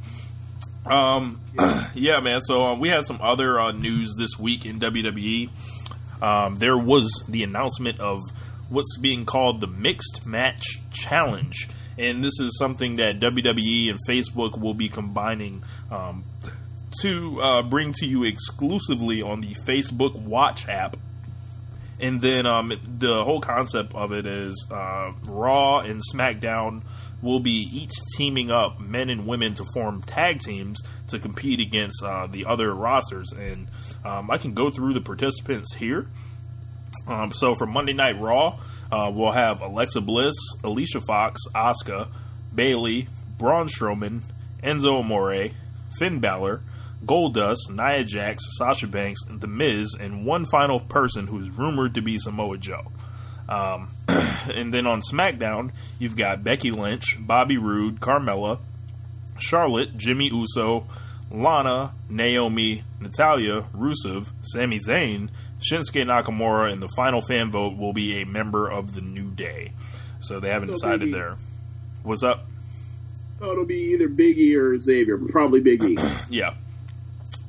Um, yeah, man. So um, we had some other uh, news this week in WWE. Um, there was the announcement of what's being called the Mixed Match Challenge, and this is something that WWE and Facebook will be combining um, to uh, bring to you exclusively on the Facebook Watch app. And then um, the whole concept of it is uh, Raw and SmackDown will be each teaming up men and women to form tag teams to compete against uh, the other rosters. And um, I can go through the participants here. Um, so for Monday Night Raw, uh, we'll have Alexa Bliss, Alicia Fox, Asuka, Bayley, Braun Strowman, Enzo Amore, Finn Balor, Goldust, Nia Jax, Sasha Banks, The Miz, and one final person who's rumored to be Samoa Joe. Um, and then on SmackDown, you've got Becky Lynch, Bobby Roode, Carmella, Charlotte, Jimmy Uso, Lana, Naomi, Natalya, Rusev, Sami Zayn, Shinsuke Nakamura, and the final fan vote will be a member of the New Day. So they haven't So decided there. What's up? So it'll be either Big E or Xavier, probably Big E. Yeah.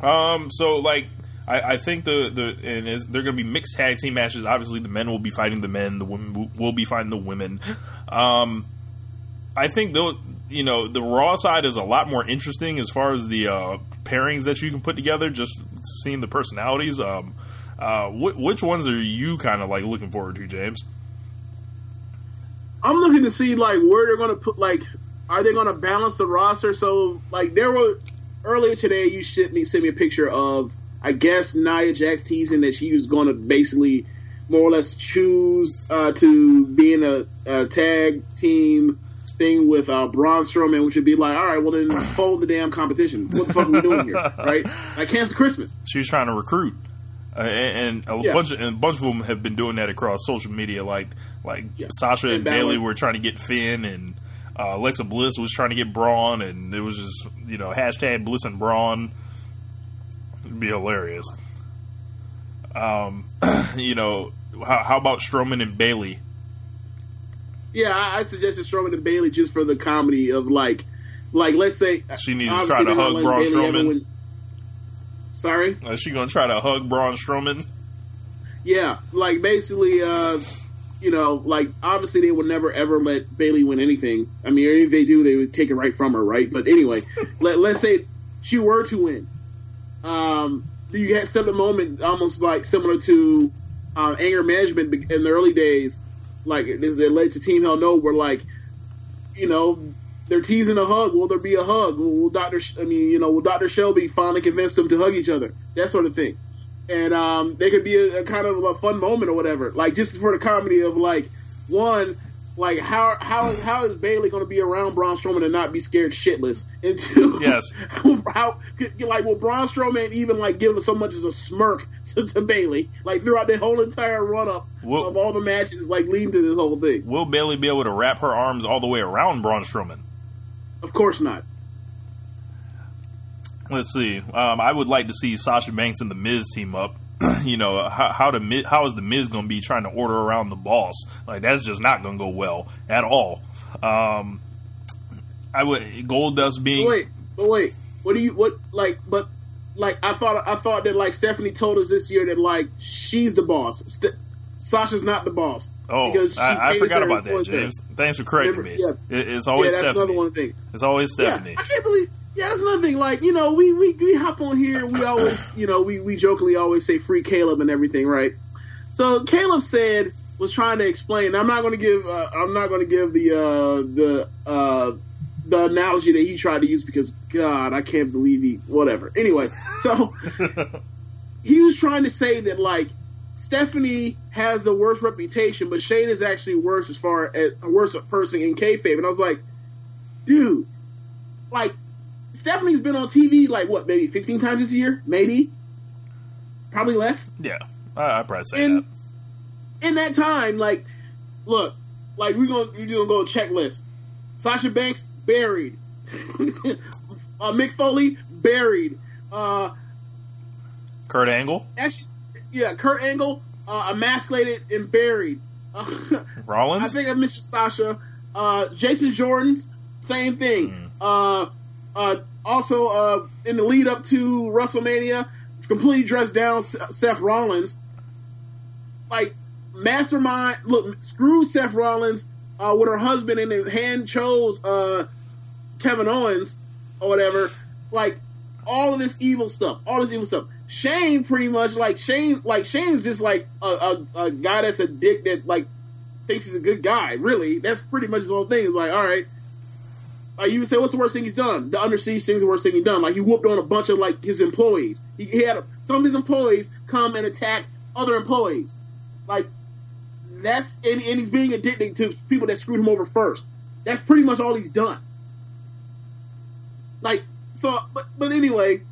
Um. So like, I, I think the the and is they're going to be mixed tag team matches. Obviously, the men will be fighting the men. The women will- be fighting the women. Um. I think those. You know, the Raw side is a lot more interesting as far as the uh, pairings that you can put together. Just seeing the personalities. Um. Uh. Wh- which ones are you kind of like looking forward to, James? I'm looking to see like where they're going to put like are they going to balance the roster so like there were earlier today you sent me sent me a picture of I guess Nia Jax teasing that she was going to basically more or less choose uh, to be in a, a tag team thing with uh, Braun Strowman, which would be like, all right, well then fold the damn competition. What the fuck are we doing here, right? Like cancel Christmas. She was trying to recruit, uh, and, and a Yeah. bunch of and a bunch of them have been doing that across social media. Like like Yeah. Sasha and And Bayley were trying to get Finn, and uh, Alexa Bliss was trying to get Braun, and it was just you know hashtag Bliss and Braun. It'd be hilarious. Um, you know how, how about Strowman and Bayley? Yeah, I, I suggested Strowman and Bayley just for the comedy of like, like let's say She needs to try to hug Braun Bayley Strowman. Sorry. Is she gonna try to hug Braun Strowman? Yeah, like basically, uh, you know, like obviously they would never ever let Bayley win anything. I mean, if they do, they would take it right from her, right? But anyway, let, let's say she were to win. Um, you had a moment almost like similar to uh, anger management in the early days, like it, it led to Team Hell No, where like, you know, they're teasing a hug. Will there be a hug? Will, will Doctor? I mean, you know, will Doctor Shelby finally convince them to hug each other? That sort of thing and um, they could be a, a kind of a fun moment or whatever. Like just for the comedy of like one, like how how how is Bayley going to be around Braun Strowman and not be scared shitless? And two, Yes. how like will Braun Strowman even like give him so much as a smirk to, to Bayley like throughout the whole entire run up Well- of all the matches like leading to this whole thing? Will Bayley be able to wrap her arms all the way around Braun Strowman? Of course not. Let's see. Um, I would like to see Sasha Banks and the Miz team up. you know how how the how is the Miz going to be trying to order around the boss? Like that's just not going to go well at all. Um, I would Goldust being But wait, but wait. What do you what like? But like I thought I thought that like Stephanie told us this year that like she's the boss. St- Sasha's not the boss. oh because I, I forgot about that, her. James. Thanks for correcting Remember- me. yeah. It- it's always yeah, that's Stephanie. another one thing. It's always Stephanie. Yeah, I can't believe. Yeah, that's another thing. Like you know, we we we hop on here. We always you know we we jokingly always say free Caleb and everything, right? So Caleb said was trying to explain. I'm not going to give. Uh, I'm not going to give the uh, the uh, the analogy that he tried to use because God, I can't believe he. Whatever. Anyway, so he was trying to say that like Stephanie has the worst reputation, but Shane is actually worse as far as a worse person in kayfabe. And I was like, dude, like Stephanie's been on TV like what, maybe 15 times this year, maybe, probably less. yeah, I, I'd probably say And that. in that time, like, look, like we're gonna we're gonna go checklist. Sasha Banks buried. uh, Mick Foley buried. Uh, Kurt Angle, actually, yeah, Kurt Angle uh, emasculated and buried. Uh, I think I mentioned Sasha. Uh, Jason Jordan's same thing. Hmm. Uh, uh, also, uh, in the lead up to WrestleMania, completely dressed down Seth Rollins. Like mastermind, look, screw Seth Rollins. uh, with her husband and hand chose uh, Kevin Owens or whatever. Like all of this evil stuff, all this evil stuff. Shane pretty much like Shane, like Shane's just like a, a, a guy that's a dick that like thinks he's a good guy. Really, that's pretty much his whole thing. Like, all right, like you would say, what's the worst thing he's done? The under siege thing's the worst thing he's done. Like he whooped on a bunch of like his employees. He, he had some of his employees come and attack other employees. Like that's and, and he's being addicted to people that screwed him over first. That's pretty much all he's done. Like so, but but anyway,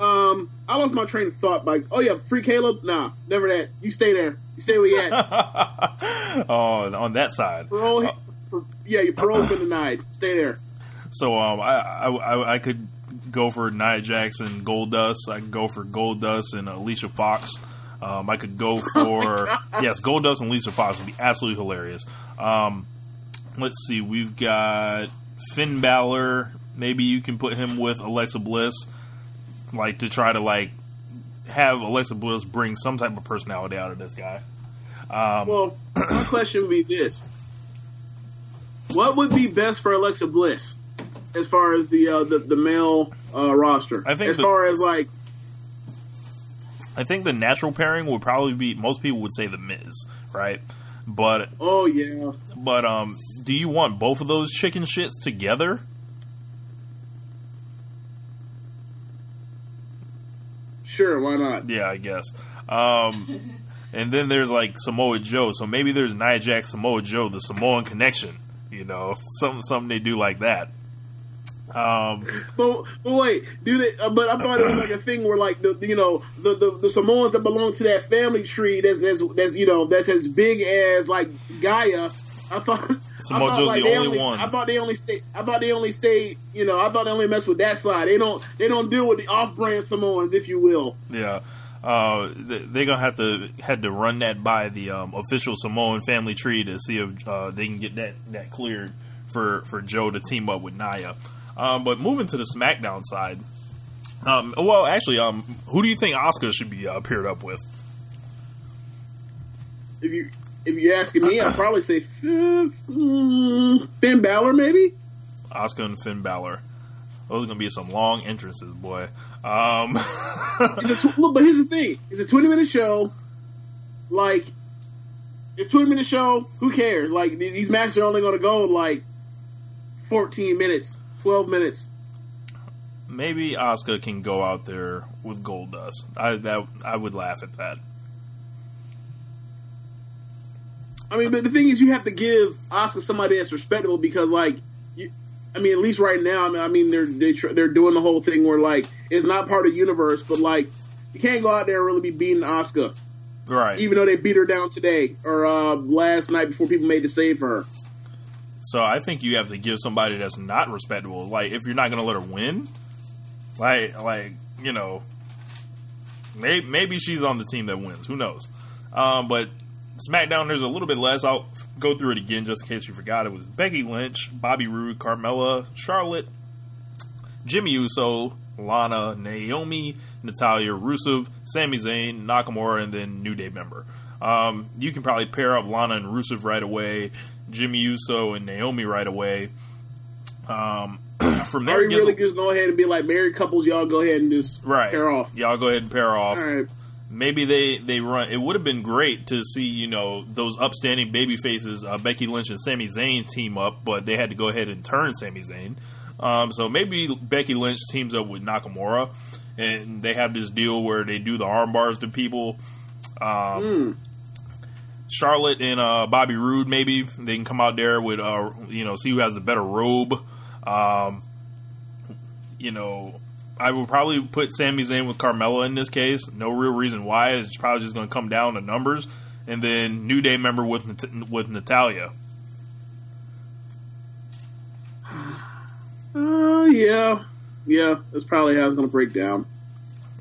um, I lost my train of thought. Like, oh yeah, free Caleb? Nah, never that. You stay there. You stay where you at. oh, on that side. Parole, uh, yeah, your parole's been denied. Stay there. So um, I, I I could go for Nia Jackson, Goldust. I could go for Goldust and Alicia Fox. Um, I could go for oh yes, Goldust and Alicia Fox would be absolutely hilarious. Um, let's see, we've got Finn Balor. Maybe you can put him with Alexa Bliss, like to try to like have Alexa Bliss bring some type of personality out of this guy. Um, well, my question would be this: What would be best for Alexa Bliss as far as the uh, the, the male uh, roster? I think as the, far as like I think the natural pairing would probably be most people would say the Miz, right? But oh yeah, but um, do you want both of those chicken shits together? Sure, why not? Yeah, I guess. Um, and then there's like Samoa Joe, so maybe there's Nia Jax, Samoa Joe, the Samoan connection. You know, something something they do like that. Um, but, but wait, do they? Uh, but I thought it was like a thing where like the you know the, the, the Samoans that belong to that family tree that's, that's that's you know that's as big as like Gaia. I thought Samoa Joe's like, the only, only, one. I thought they only stay. I thought they only stay. You know, I thought they only mess with that side. They don't. They don't deal with the off-brand Samoans, if you will. Yeah. Uh, they're gonna have to had to run that by the um, official Samoan family tree to see if uh, they can get that that cleared for for Joe to team up with Nia. Um, but moving to the SmackDown side, um, well, actually, um, who do you think Asuka should be uh, paired up with? If you if you're asking me, I'd probably say Finn, Finn Balor, maybe. Asuka and Finn Balor. Those are gonna be some long entrances, boy. Um, tw- but here's the thing: it's a 20 minute show. Like, it's 20 minute show. Who cares? Like, these matches are only gonna go like 14 minutes. 12 minutes. Maybe Asuka can go out there with Goldust. I that I would laugh at that. I mean, but the thing is, you have to give Asuka somebody that's respectable because, like, you, I mean, at least right now, I mean, I mean they're they tr- they're doing the whole thing where like it's not part of the universe, but like you can't go out there and really be beating Asuka, right? Even though they beat her down today or uh, last night before people made the save for her. So I think you have to give somebody that's not respectable. Like if you're not going to let her win, like like you know, maybe maybe she's on the team that wins. Who knows? Um, but SmackDown, there's a little bit less. I'll go through it again just in case you forgot. It was Becky Lynch, Bobby Roode, Carmella, Charlotte, Jimmy Uso, Lana, Naomi, Natalya, Rusev, Sami Zayn, Nakamura, and then New Day member. Um, you can probably pair up Lana and Rusev right away. Jimmy Uso and Naomi right away. Um, from there, are you really just go ahead and be like married couples? Y'all go ahead and just right. pair off. Y'all go ahead and pair off. All right. Maybe they they run. It would have been great to see you know those upstanding baby faces, uh, Becky Lynch and Sami Zayn team up, but they had to go ahead and turn Sami Zayn. Um, so maybe Becky Lynch teams up with Nakamura, and they have this deal where they do the arm bars to people. Um, mm. Charlotte and uh, Bobby Roode, maybe they can come out there with, uh, you know, see who has a better robe. Um, you know, I would probably put Sami Zayn with Carmella in this case. No real reason why. It's probably just going to come down to numbers. And then New Day member with with Natalya. Uh, yeah, yeah. That's probably how it's going to break down.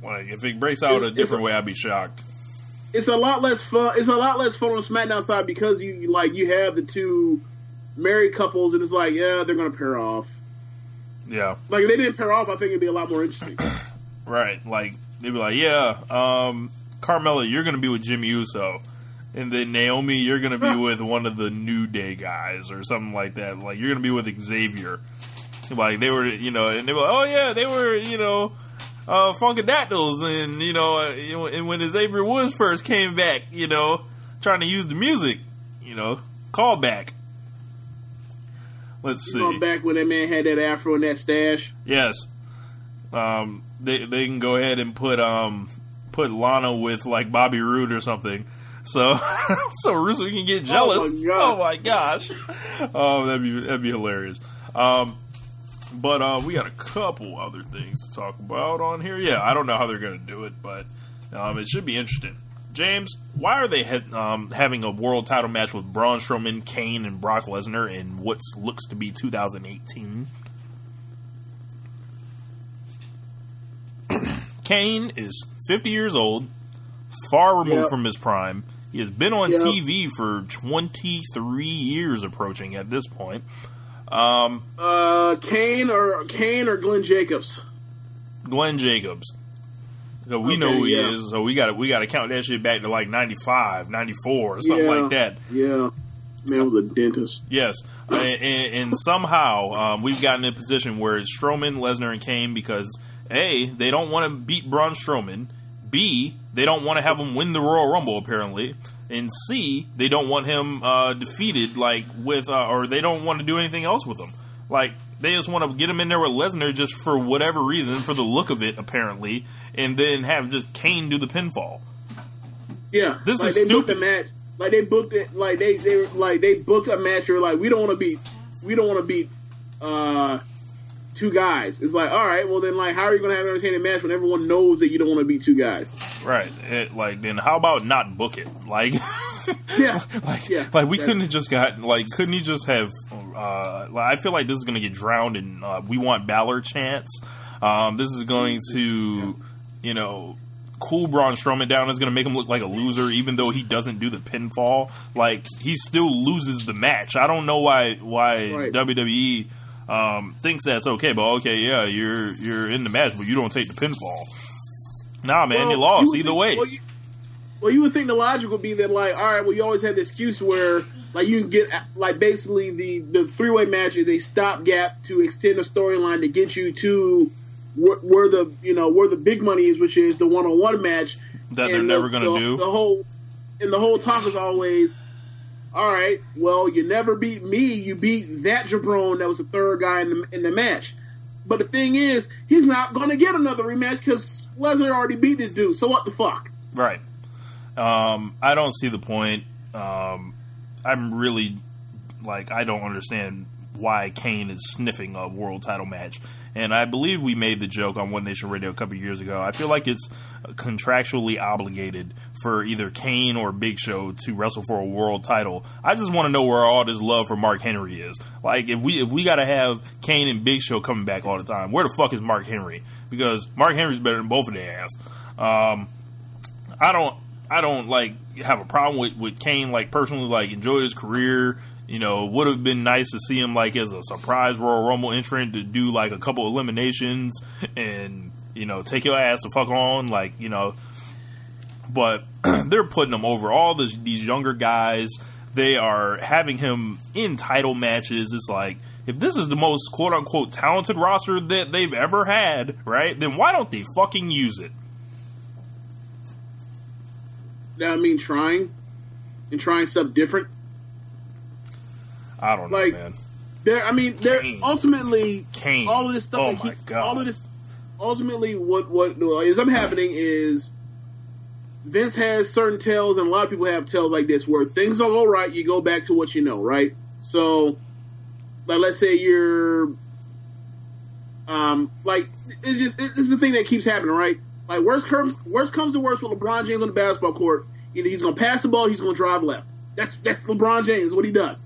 Like if it breaks out it's, a different way, I'd be shocked it's a lot less fun. It's a lot less fun on SmackDown side because you like you have the two married couples, and it's like, yeah, they're gonna pair off. Yeah, like if they didn't pair off, I think it'd be a lot more interesting. right, like they'd be like, yeah, um, Carmella, you're gonna be with Jimmy Uso, and then Naomi, you're gonna be with one of the New Day guys or something like that. Like you're gonna be with Xavier. Like they were, you know, and they were, like, oh yeah, they were, you know, uh, Funkadactyls, and you know, uh, and when Xavier Woods first came back, you know, trying to use the music, you know, call back. Let's see. Back when that man had that afro and that stash. Yes. Um, they they can go ahead and put um put Lana with like Bobby Roode or something. So so Rusev can get jealous. my God. Oh my gosh. Oh, that'd be that'd be hilarious. Um, but uh, we got a couple other things to talk about on here. Yeah, I don't know how they're going to do it, but um, it should be interesting. James, why are they ha- um, having a world title match with Braun Strowman, Kane, and Brock Lesnar in what looks to be 2018? Kane is 50 years old, far removed Yep. from his prime. He has been on Yep. TV for 23 years, approaching at this point. Um, Uh, Kane or Kane or Glenn Jacobs. Glenn Jacobs. So we Okay, know who he yeah. is, so we got to we got to count that shit back to like 95, 94, or something Yeah. like that. Yeah, man was a dentist. Yes, and, and, and somehow um, we've gotten in a position where it's Strowman, Lesnar, and Kane because a they don't want to beat Braun Strowman, b they don't want to have him win the Royal Rumble apparently, and c they don't want him uh, defeated like with uh, or they don't want to do anything else with him. Like they just want to get him in there with Lesnar just for whatever reason, for the look of it apparently, and then have just Kane do the pinfall. Yeah, This like is they booked a stupid. match. Like they booked it. Like they they like they booked a match. Where like we don't want to beat we don't want to beat uh two guys. It's like all right, well then like how are you going to have an entertaining match when everyone knows that you don't want to be two guys? Right. It, like then how about not book it? Like Yeah, like, yeah. like we That's- couldn't have just got like couldn't he just have uh like, I feel like this is gonna get drowned in uh, we want Balor chance. Um this is going to you know cool Braun Strowman down is gonna make him look like a loser even though he doesn't do the pinfall. Like he still loses the match. I don't know why why Right. WWE um thinks that's okay, but okay, yeah, you're you're in the match, but you don't take the pinfall. Nah man, Well, you lost would either think- way. Well you, well, you would think the logic would be that like all right, well you always have the excuse where like you can get like basically the the three way match is a stopgap to extend a storyline to get you to where, where the you know where the big money is, which is the one on one match that they're And never the- gonna the- do. The whole and the whole talk is always, all right. Well, you never beat me. You beat that jabron that was the third guy in the in the match. But the thing is, he's not going to get another rematch because Lesnar already beat this dude. So what the fuck? Right. Um, I don't see the point. Um, I'm really like I don't understand why Kane is sniffing a world title match. And I believe we made the joke on One Nation Radio a couple years ago. I feel like it's contractually obligated for either Kane or Big Show to wrestle for a world title. I just want to know where all this love for Mark Henry is. Like if we if we got to have Kane and Big Show coming back all the time, where the fuck is Mark Henry? Because Mark Henry's better than both of their ass. Um, I don't I don't like have a problem with with Kane like personally like enjoy his career. You know, would have been nice to see him like as a surprise Royal Rumble entrant to do like a couple eliminations and you know take your ass the fuck on like you know. But they're putting him over all this, these younger guys. They are having him in title matches. It's like if this is the most quote unquote talented roster that they've ever had, right? Then why don't they fucking use it? That mean, trying and trying something different. I don't know, Like, man. There, I mean, there ultimately Kane. all of this stuff. Oh that my keep, God. All of this, ultimately, what what up happening is Vince has certain tells, and a lot of people have tells like this, where things don't go right, you go back to what you know, right? So, like, let's say you're, um, like it's just it's is the thing that keeps happening, right? Like, worst comes worst comes to worst with LeBron James on the basketball court, either he's gonna pass the ball, he's gonna drive left. That's that's LeBron James. What he does.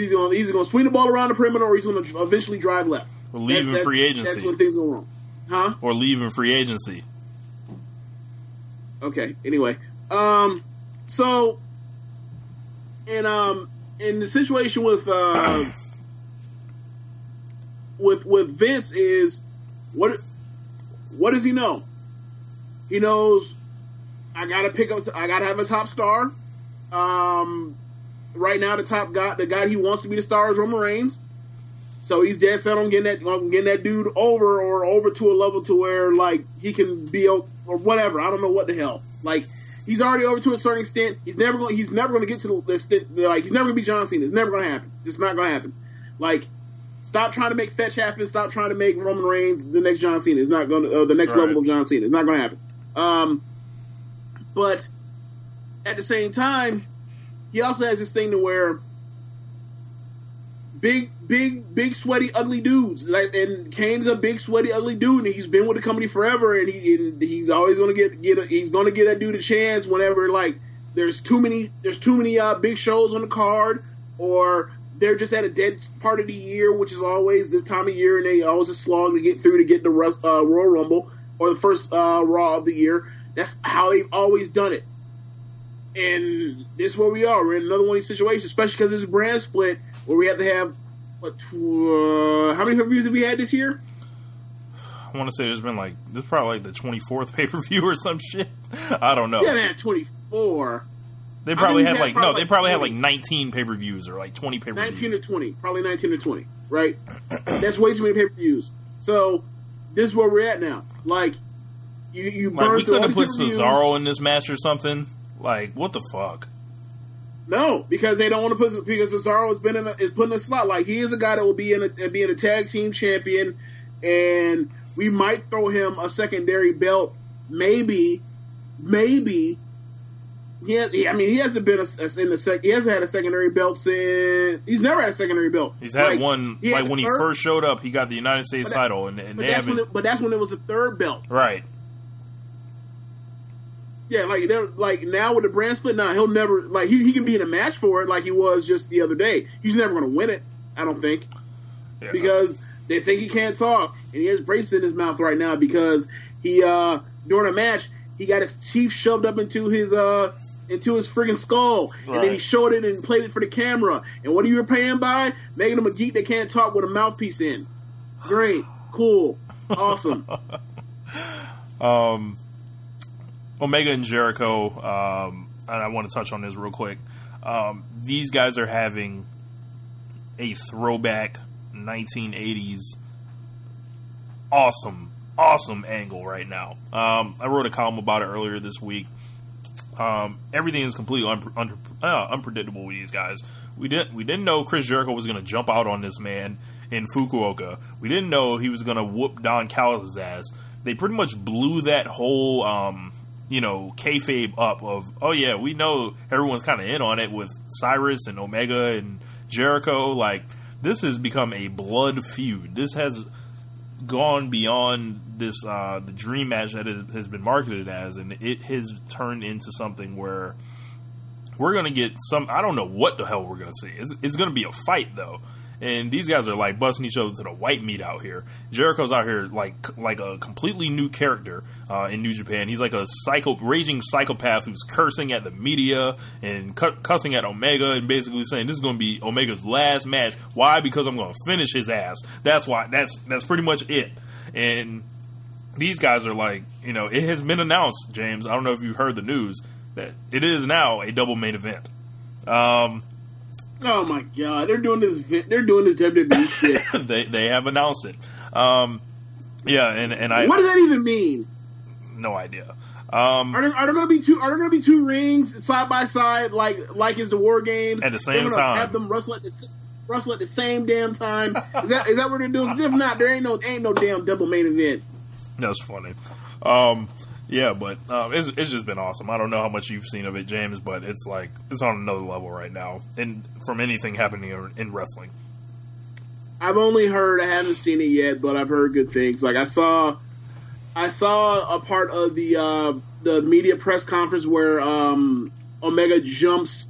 He's gonna he's gonna swing the ball around the perimeter, or he's gonna eventually drive left. Or leave That's- in free agency. That's when things go wrong, huh? or leave in free agency. Okay. Anyway, um, so in um in the situation with uh with with Vince is what what does he know? He knows I gotta pick up I gotta have a top star Um, right now, the top guy, the guy he wants to be the star is Roman Reigns. So he's dead set on getting that on getting that dude over or over to a level to where like he can be or whatever. I don't know what the hell. Like he's already over to a certain extent. He's never going. He's never going to get to the extent. Like he's never going to be John Cena. It's never going to happen. It's not going to happen. Like stop trying to make fetch happen. Stop trying to make Roman Reigns the next John Cena. It's not going to uh, the next Right. level of John Cena. It's not going to happen. Um, but at the same time, he also has this thing to where big, big, big, sweaty, ugly dudes. Like, and Kane's a big, sweaty, ugly dude, and he's been with the company forever, and he and he's always gonna get get a, he's gonna give that dude a chance whenever like there's too many there's too many uh, big shows on the card, or they're just at a dead part of the year, which is always this time of year, and they always a slog to get through to get the uh, Royal Rumble or the first uh, Raw of the year. That's how they've always done it. And this is where we are. We're in another one of these situations, especially because it's a brand split where we have to have what? Uh, how many reviews have we had this year? I want to say there's been like this is probably like the 24th pay per view or some shit. I don't know. Yeah, man, twenty four. they probably had like had no, they probably probably had like like 19 pay per views or like 20 pay per views. 19 or views. 20, probably 19 or 20, right? That's way too many pay per views. So this is where we're at now. Like you, you Like we couldn't have put. Cesaro in this match or something. Like what the fuck? No, because they don't want to put because Cesaro has been in a, is put in a slot. Like he is a guy that will be in a being a tag team champion, and we might throw him a secondary belt. Maybe, maybe. Yeah, I mean, he hasn't been a, a- in the sec. He hasn't had a secondary belt since he's never had a secondary belt. He's had Like, one he had like when he first showed up, he got the United States that- title, and, and But they that's when haven't. it, but that's when it was the third belt. right. Yeah, like like now with the brand split, now he'll never like he, he can be in a match for it like he was just the other day. He's never going to win it, I don't think, Yeah. because they think he can't talk and he has braces in his mouth right now because he uh during a match he got his teeth shoved up into his uh into his friggin' skull and then he showed it and played it for the camera. And what are you paying by? Making him a geek that can't talk with a mouthpiece in. Great, cool, awesome. um, Omega and Jericho, um, and I want to touch on this real quick. Um, these guys are having a throwback 1980s awesome, awesome angle right now. Um, I wrote a column about it earlier this week. Um, everything is completely un- un- uh, unpredictable with these guys. We didn't we didn't know Chris Jericho was going to jump out on this man in Fukuoka. We didn't know he was going to whoop Don Callis' ass. They pretty much blew that whole um, you know kayfabe up of oh yeah we know everyone's kind of in on it with Cyrus and Omega and Jericho. Like this has become a blood feud. This has gone beyond this uh, the dream match that it has been marketed as, and it has turned into something where we're gonna get some. I don't know what the hell we're gonna see. It's, it's gonna be a fight though, and these guys are like busting each other to the white meat out here. Jericho's out here like like a completely new character uh, in New Japan. He's like a psycho raging psychopath who's cursing at the media and cu- cussing at Omega and basically saying this is gonna be Omega's last match. Why? Because I'm gonna finish his ass. That's why. That's that's pretty much it. And these guys are like, you know, it has been announced, James. I don't know if you've heard the news that it is now a double main event. Um, Oh my god, they're doing this. They're doing this WWE shit. they they have announced it. Um, yeah, and and I what does that even mean? no idea. Um, Are there, are there going to be two? Are there going to be two rings side by side, like like is the War Games At the same time. Have them wrestle at the wrestle at the same damn time. Is that is that what they're doing? 'Cause if not, there ain't no ain't no damn double main event. that's funny. Um, yeah, but um, it's it's just been awesome. I don't know how much you've seen of it, James, but it's like it's on another level right now, and from anything happening in- in wrestling. I've only heard. I haven't seen it yet, but I've heard good things. Like I saw, I saw a part of the uh, the media press conference where um, Omega jumps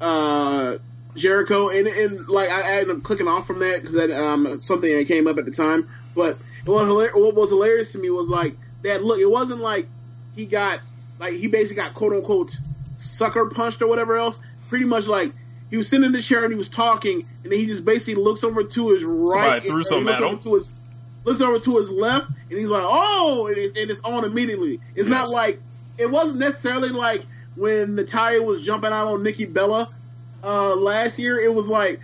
uh, Jericho, and, and like I, I ended up clicking off from that because that um, something that came up at the time. But what, hilar- what was hilarious to me was like that. Look, it wasn't like he got like he basically got quote unquote sucker punched or whatever else. Pretty much like he was sitting in the chair and he was talking, and then he just basically looks over to his right, threw something looks at over him. to his looks over to his left, and he's like, "Oh!" and, it, and it's on immediately. It's not like it wasn't necessarily like when Natalya was jumping out on Nikki Bella uh, last year, it was like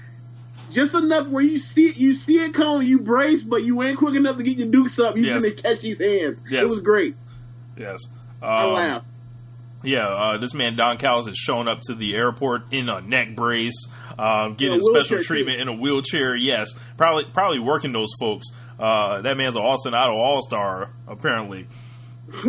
just enough where you see it, you see it coming, you brace, but you ain't quick enough to get your dukes up. You Yes. finna catch these hands. Yes. It was great. Yes. I Um, laughed. Yeah, uh, this man Don Callis has shown up to the airport in a neck brace, uh, getting In special treatment too. in a wheelchair. Yes, probably probably working those folks. Uh, that man's an Austin Idol All Star, apparently.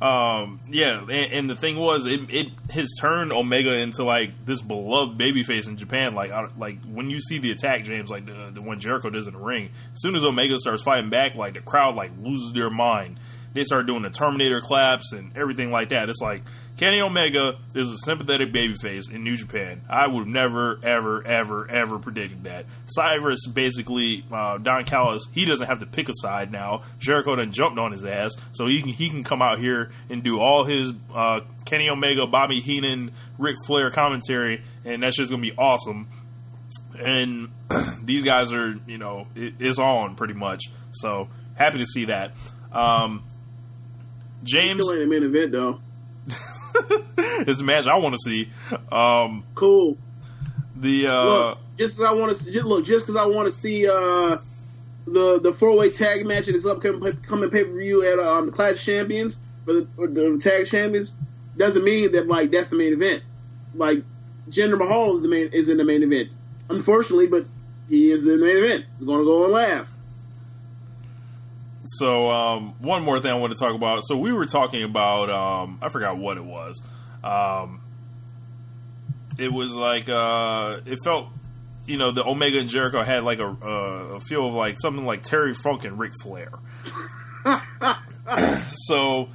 Um, yeah, and, and the thing was, it, it has turned Omega into like this beloved babyface in Japan. Like, I, like when you see the attack, James, like the, the one Jericho does in the ring, as soon as Omega starts fighting back, like the crowd like loses their mind. They start doing the Terminator claps and everything like that. It's like Kenny Omega is a sympathetic babyface in New Japan. I would never, ever, ever, ever predicted that. Cyrus basically uh, Don Callis. He doesn't have to pick a side now. Jericho done jumped on his ass, so he can he can come out here and do all his uh, Kenny Omega, Bobby Heenan, Ric Flair commentary, and that's just gonna be awesome. And these guys are, you know, it, it's on pretty much. So happy to see that. Um, James Still ain't a main event though. is the match I want to see. Um, Cool. the uh, look, just as I want to look, just because I want to see uh, the the four way tag match in this upcoming coming pay per view at um, the Clash Champions for the, the tag champions doesn't mean that like that's the main event. Like Jinder Mahal is the main is in the main event, unfortunately, but he is in the main event. He's going to go on last. So um, one more thing I want to talk about. So we were talking about um, I forgot what it was. Um, it was like uh, it felt you know the Omega and Jericho had like a, a, a feel of like something like Terry Funk and Ric Flair. so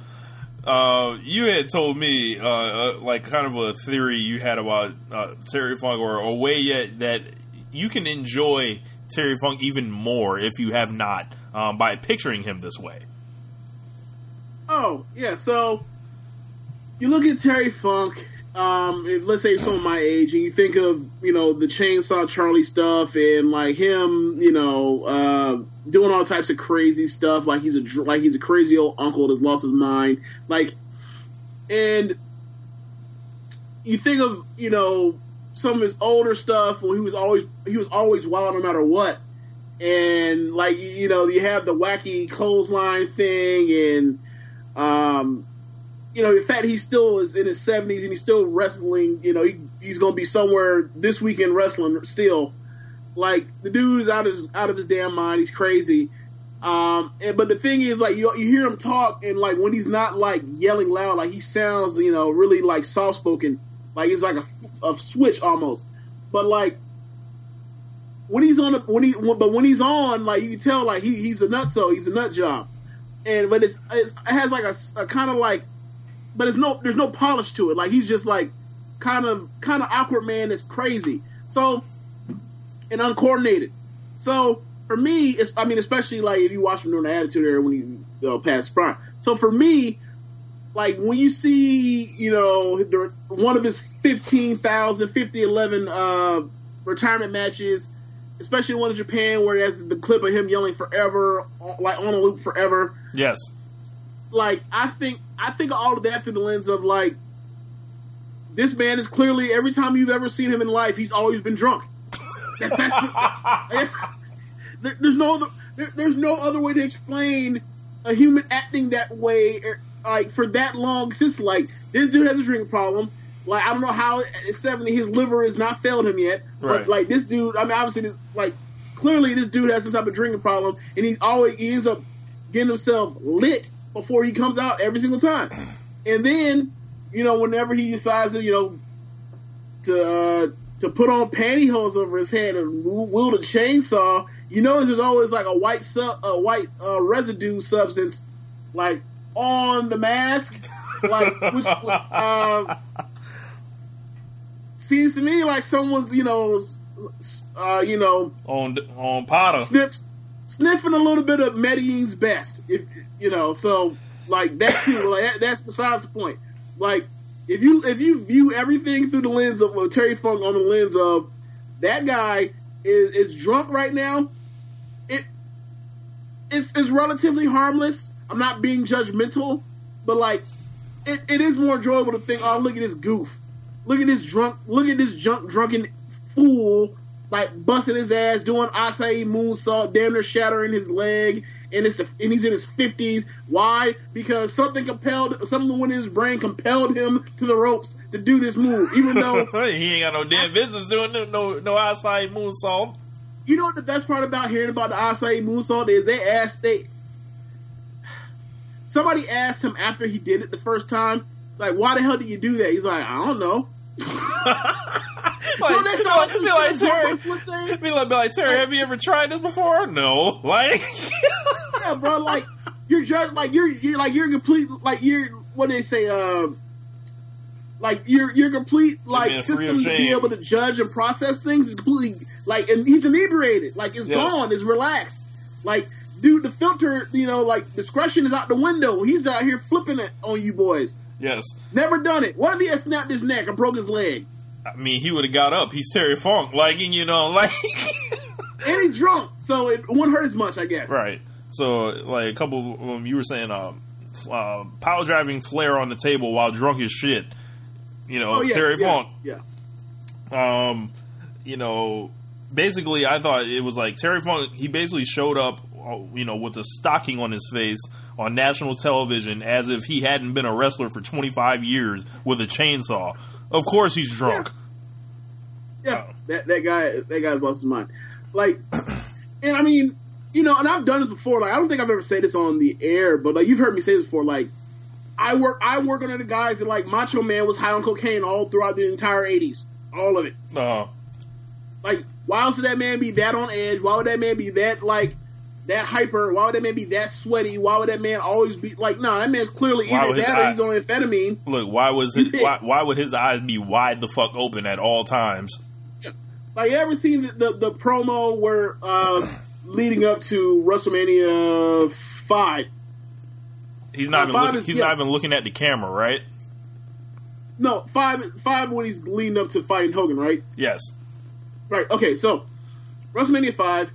uh, you had told me uh, uh, like kind of a theory you had about uh, Terry Funk or a way yet that you can enjoy Terry Funk even more if you have not um, by picturing him this way. Oh yeah, so you look at Terry Funk. Um, let's say someone my age, and you think of you know the Chainsaw Charlie stuff, and like him, you know, uh, doing all types of crazy stuff, like he's a like he's a crazy old uncle that's lost his mind, like, and you think of you know some of his older stuff when he was always he was always wild no matter what, and like you know you have the wacky clothesline thing and um, you know, the fact he still is in his seventies and he's still wrestling, you know, he, he's to be somewhere this weekend wrestling still. Like the dude is out of his, out of his damn mind. He's crazy. Um, and, but the thing is, like you, you hear him talk, and like when he's not like yelling loud, like he sounds, you know, really like soft spoken. Like it's like a, a switch almost. But like when he's on, the, when he, when, but when he's on, like you can tell, like he, he's a nutso, he's a nut job and but it's, it's it has like a, a kind of like, but it's no there's no polish to it. Like he's just like kind of kind of awkward man that's crazy. So and uncoordinated. So for me, it's I mean especially like if you watch him during the Attitude Era when you go past prime. So for me, like when you see you know one of his 15,000, 50, 11 uh, retirement matches. Especially one in Japan where he has the clip of him yelling forever, like on a loop forever Yes. like I think I think all of that through the lens of like this man is clearly every time you've ever seen him in life, he's always been drunk. That's, that's the, there, there's no other there, there's no other way to explain a human acting that way, er, like for that long. Since like this dude has a drinking problem. Like I don't know how at seventy his liver has not failed him yet, Right. but like this dude, I mean obviously this, like clearly this dude has some type of drinking problem, and he always he ends up getting himself lit before he comes out every single time. And then, you know, whenever he decides to, you know, to uh, to put on pantyhose over his head and wield a chainsaw, you know, there's always like a white sub, a white uh, residue substance, like on the mask, like which uh, seems to me like someone's, you know, uh, you know, On on Potter. sniffs sniffing a little bit of Medellín's best, if you know. So like that too, like that, that's besides the point. Like if you if you view everything through the lens of well, Terry Funk on the lens of that guy is is drunk right now, it it's it's relatively harmless. I'm not being judgmental, but like it, it is more enjoyable to think, oh, look at this goof, look at this drunk, look at this drunk, drunken fool, like busting his ass, doing Asai moonsault, damn near shattering his leg, and it's the, and he's in his fifties. Why? Because something compelled, something within his brain compelled him to the ropes to do this move, even though he ain't got no damn business doing no no, no outside moonsault. You know what the best part about hearing about the Asai moonsault is? They asked they somebody asked him after he did it the first time, like, why the hell did you do that? He's like, I don't know. like, Bro, that sounds like be like Terry, Bruce would say. be like, be like Terry. Have you ever tried this before? No. Like, Yeah, bro, like you're just like you're you're like you're complete like you're what do they say, um like you're you're complete like system to be able to judge and process things is completely like and he's inebriated. Like it's Yes. gone, it's relaxed. Like dude, the filter, you know, like discretion is out the window. He's out here flipping it on you boys. Yes. Never done it. What if he had snapped his neck or broke his leg? I mean, he would have got up. He's Terry Funk, like, and you know, like, And he's drunk, so it won't hurt as much, I guess. right. So, like, a couple. of them, you were saying, um, uh, power driving Flair on the table while drunk as shit. You know, Oh yeah, Terry yeah, Funk. Yeah. um, you know, basically, I thought it was like Terry Funk. He basically showed up, you know, with a stocking on his face on national television as if he hadn't been a wrestler for 25 years with a chainsaw. Of course, he's drunk. Yeah, that that guy that guy's lost his mind. Like, and I mean, you know, and I've done this before. Like, I don't think I've ever said this on the air, but like you've heard me say this before. Like, I work I work under the guys that like Macho Man was high on cocaine all throughout the entire '80s, all of it. Uh, Like, why else would that man be that on edge? Why would that man be that like that hyper? Why would that man be that sweaty? Why would that man always be like? No, that man's clearly Why either that or he's on amphetamine. look, why was it? Why, why would his eyes be wide the fuck open at all times? Like, you ever seen the, the, the promo where uh, leading up to WrestleMania five? He's not Now, even looking, is- he's yeah. not even looking at the camera, right? No, five five when he's leading up to fighting Hogan, right? Yes. Right. Okay, so WrestleMania five,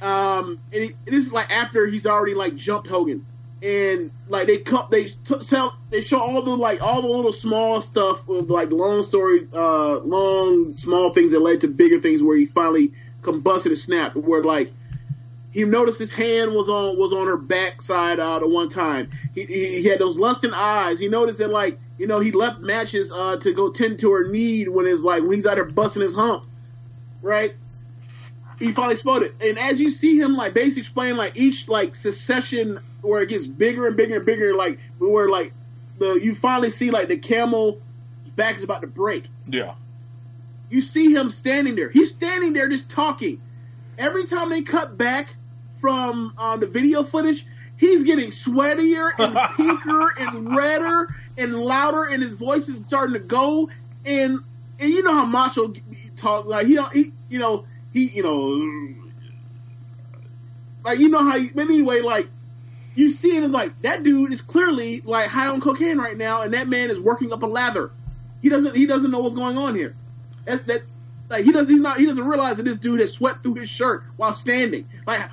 um, and he, this is like after he's already like jumped Hogan, and like they cut they t- tell they show all the like all the little small stuff of like long story, uh, long small things that led to bigger things where he finally combusted and snapped, where like he noticed his hand was on was on her backside uh, the one time. He, he, he had those lusting eyes. He noticed that like you know he left matches uh, to go tend to her need when it's like when he's out there busting his hump, right? He finally spotted, and as you see him like basically explain like each like succession where it gets bigger and bigger and bigger, like where like the you finally see like the camel back is about to break Yeah. you see him standing there. He's standing there just talking. Every time they cut back from uh, the video footage, he's getting sweatier and pinker and redder and louder, and his voice is starting to go. And and you know how Macho talk like he, he you know he you know like you know how you, but anyway like you see him like that dude is clearly like high on cocaine right now, and that man is working up a lather. He doesn't he doesn't know what's going on here. That, that like he does he's not he doesn't realize that this dude has sweat through his shirt while standing. Like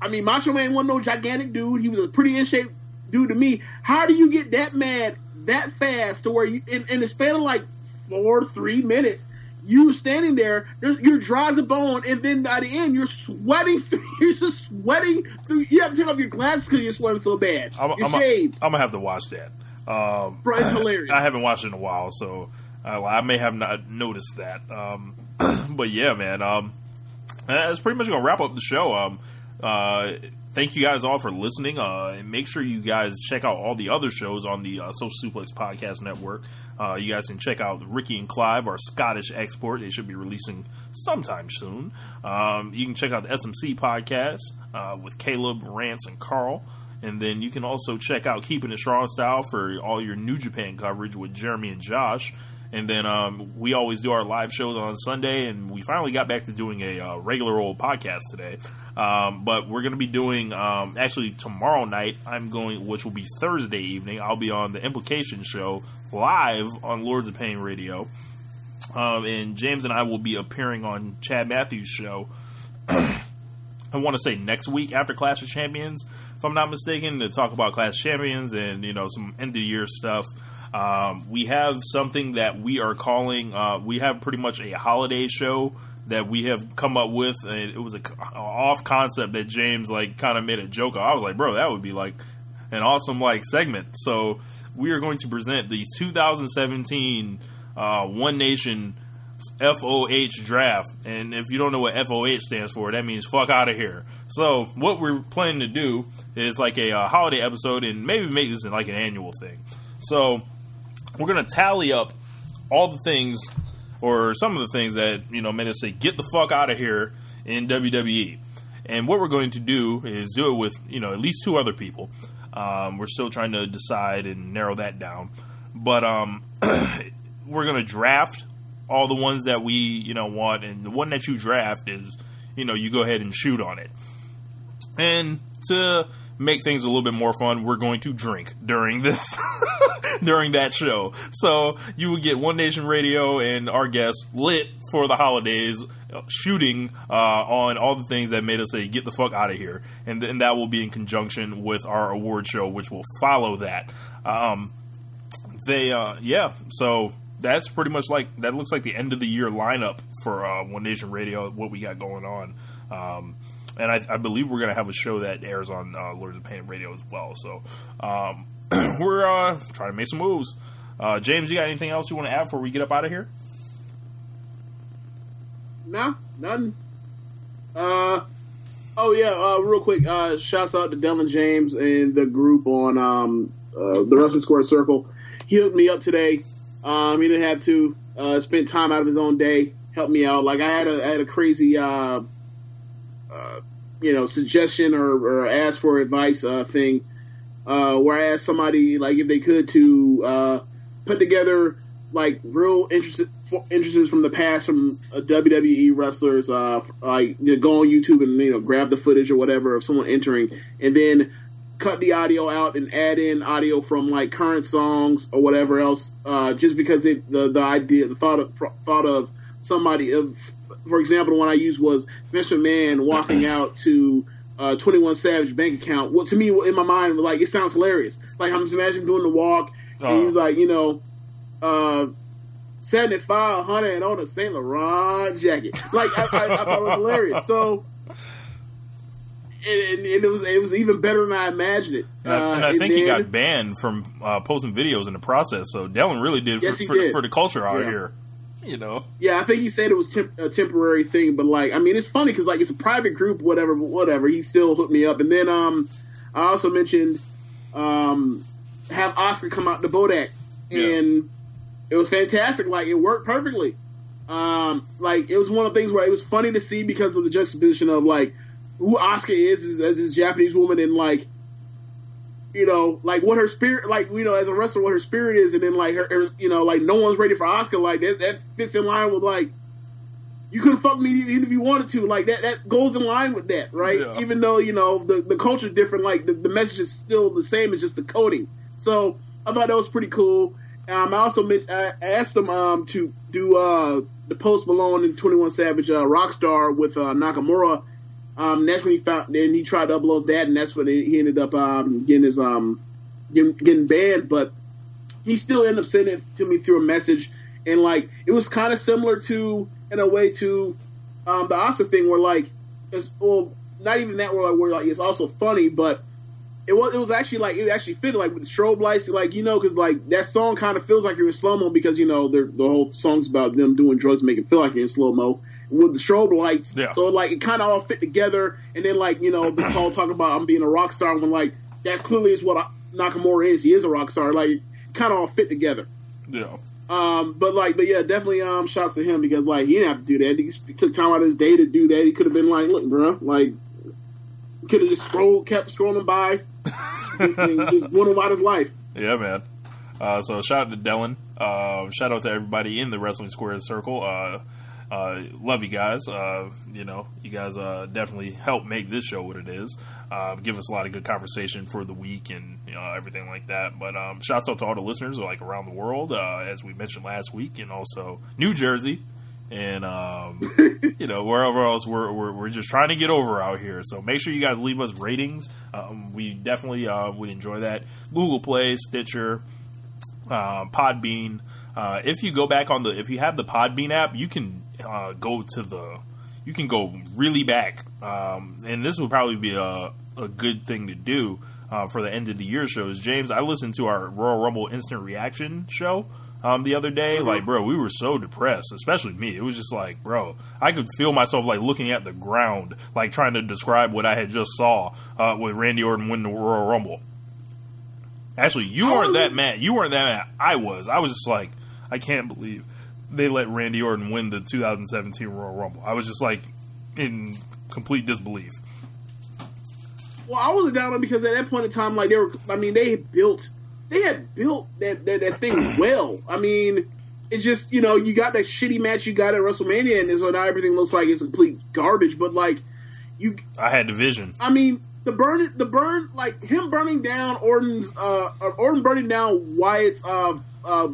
I mean Macho Man wasn't no gigantic dude. He was a pretty in shape dude to me. How do you get that mad that fast to where you in, in the span of like four, three minutes, you standing there, you're, you're dry as a bone, and then by the end you're sweating through you're just sweating through you have to take off your glasses because you're sweating so bad. I'm, your I'm, shades. I'm gonna have to watch that. Um, Bro, it's hilarious. I haven't watched it in a while, so uh, I may have not noticed that. Um, but yeah, man, um, that's pretty much gonna wrap up the show. Um, uh, thank you guys all for listening. Uh, and make sure you guys check out all the other shows on the uh, Social Suplex Podcast Network. Uh, you guys can check out Ricky and Clive, our Scottish export. They should be releasing sometime soon. Um, you can check out the SMC podcast uh, with Caleb, Rance, and Carl. And then you can also check out Keeping It Strong Style for all your New Japan coverage with Jeremy and Josh. And then um, we always do our live shows on Sunday, and we finally got back to doing a uh, regular old podcast today. Um, but we're going to be doing um, actually tomorrow night. I'm going, which will be Thursday evening. I'll be on the Implication Show live on Lords of Pain Radio, um, and James and I will be appearing on Chad Matthews' show I want to say next week after Clash of Champions, if I'm not mistaken, to talk about Clash Champions and you know some end of year stuff. Um, we have something that we are calling. Uh, we have pretty much a holiday show that we have come up with. And it was a, a off concept that James like kind of made a joke of. I was like, bro, that would be like an awesome like segment. So we are going to present the 2017 uh, One Nation FOH draft. And if you don't know what FOH stands for, that means fuck out of here. So what we're planning to do is like a uh, holiday episode and maybe make this like an annual thing. So we're gonna tally up all the things or some of the things that you know made us say get the fuck out of here in WWE. And what we're going to do is do it with you know at least two other people. Um, we're still trying to decide and narrow that down, but um, we're gonna draft all the ones that we you know want, and the one that you draft is you know you go ahead and shoot on it. And to make things a little bit more fun, we're going to drink during this during that show. So you would get One Nation Radio and our guests lit for the holidays, uh, shooting uh, on all the things that made us say "get the fuck out of here," and then that will be in conjunction with our award show, which will follow that. Um, they, uh, yeah, so that's pretty much like that. Looks like the end of the year lineup for uh, One Nation Radio. What we got going on. Um, and I, I, believe we're going to have a show that airs on uh, Lords of Pain Radio as well. So um, we're uh, trying to make some moves. Uh, James, you got anything else you want to add before we get up out of here? No, nothing. Uh, oh yeah, uh, real quick. Uh, shouts out to Dylan James and the group on um, uh, the Wrestling Square Circle. He hooked me up today. Um, he didn't have to. Uh, time out of his own day, helped me out. Like I had a I had a crazy uh, uh, you know, suggestion or, or ask for advice uh, thing, uh, where I asked somebody like if they could to uh, put together like real interested interests from the past from uh, WWE wrestlers, uh, like you know, go on YouTube and you know grab the footage or whatever of someone entering, and then cut the audio out and add in audio from like current songs or whatever else, uh, just because it, the the idea, the thought of thought of somebody of for example, the one I used was Vince McMahon walking out to uh, 21 Savage bank account. Well, to me, in my mind, like it sounds hilarious. Like I'm just imagining doing the walk, and Oh. he's like, you know, uh, 75, 100, and on a Saint Laurent jacket. Like I, I, I thought it was hilarious. So. And, and it was it was even better than I imagined it. And, I, and I Uh, think he then- got banned from uh, posting videos in the process. So Dellen really did Yes, for, for, did. for the culture out Yeah. here. You know, Yeah, I think he said it was temp- a temporary thing, but like, I mean, it's funny because like it's a private group, whatever, whatever. He still hooked me up, and then um, I also mentioned um, have Asuka come out to Bodak, and it was fantastic. Like it worked perfectly. Um, like it was one of the things where it was funny to see because of the juxtaposition of like who Asuka is as, as this Japanese woman and like you know, like what her spirit, like you know, as a wrestler, what her spirit is, and then like her, her you know, like no one's ready for Asuka. Like that, that fits in line with like you couldn't fuck me even if you wanted to. Like that, that goes in line with that, right? Yeah. Even though you know the the culture's different, like the, the message is still the same. It's just the coding. So I thought that was pretty cool. Um, I also men- I asked them um, to do uh, the Post Malone and Twenty One Savage uh, Rockstar with uh, Nakamura. Um, that's when he found. Then he tried to upload that, and that's when he ended up um, getting his um, getting, getting banned. But he still ended up sending it to me through a message, and like it was kind of similar to, in a way, to um, the Asuka thing, where like it's well, not even that where, where like it's also funny, but it was it was actually like it actually fitted like with the strobe lights, like you know, because like that song kind of feels like you're in slow mo because you know the whole song's about them doing drugs, it feel like you're in slow mo with the strobe lights. Yeah. So like it kind of all fit together, and then like you know the tall talk about I'm being a rock star when like that clearly is what I, Nakamura is. He is a rock star. Like kind of all fit together. yeah. Um, but like, but yeah, definitely um, shouts to him because like he didn't have to do that. He took time out of his day to do that. He could have been like, look, bro, like could have just scrolled, kept scrolling by, and, and just went about his life. Yeah, man. Uh, so shout out to Dellen. Uh, shout out to everybody in the Wrestling Square Circle. Uh, uh, love you guys. Uh, you know, you guys uh, definitely help make this show what it is. Uh, give us a lot of good conversation for the week and you know, everything like that. But um, shouts out to all the listeners like around the world, uh, as we mentioned last week, and also New Jersey. and um, you know wherever else we're, we're we're just trying to get over out here. So make sure you guys leave us ratings. Um, we definitely uh, would enjoy that. Google Play, Stitcher, uh, Podbean. Uh, if you go back on the if you have the Podbean app, you can uh, go to the you can go really back, um, and this would probably be a a good thing to do uh, for the end of the year shows. James, I listened to our Royal Rumble instant reaction show um, the other day. Like, bro, we were so depressed, especially me. It was just like, bro, I could feel myself like looking at the ground, like trying to describe what I had just saw uh, with Randy Orton win the Royal Rumble. Actually, you weren't that mad. You weren't that mad. I was. I was just like, I can't believe they let Randy Orton win the 2017 Royal Rumble. I was just like in complete disbelief. Well, I wasn't down on because at that point in time, like they were, I mean, they had built, they had built that that, that thing well. I mean, it just you know you got that shitty match you got at WrestleMania, and so now everything looks like it's complete garbage. But like you, I had the vision. I mean, the burn, the burn, like him burning down Orton's, uh, uh Orton burning down Wyatt's uh, uh,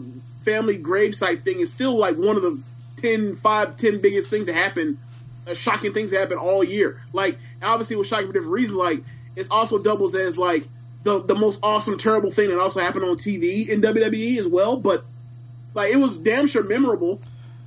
family gravesite thing is still like one of the 10, 5, 10 biggest things that happen, uh, shocking things that happen all year. Like, obviously, it was shocking for different reasons. Like, it also doubles as like the the most awesome, terrible thing that also happened on TV in WWE as well. But like, it was damn sure memorable,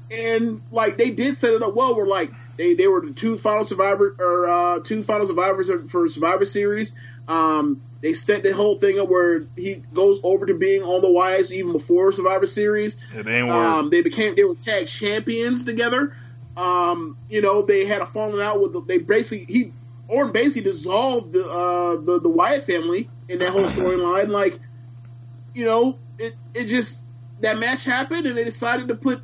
and like they did set it up well. Where like they they were the two final survivor or uh, two final survivors for Survivor Series. Um, they set the whole thing up where he goes over to being on the Wyatts even before Survivor Series. It ain't. Um, they became they were tag champions together. Um, you know, they had a falling out with the, they basically he Orton basically dissolved the uh, the the Wyatt family in that whole storyline. Like, you know, it it just that match happened and they decided to put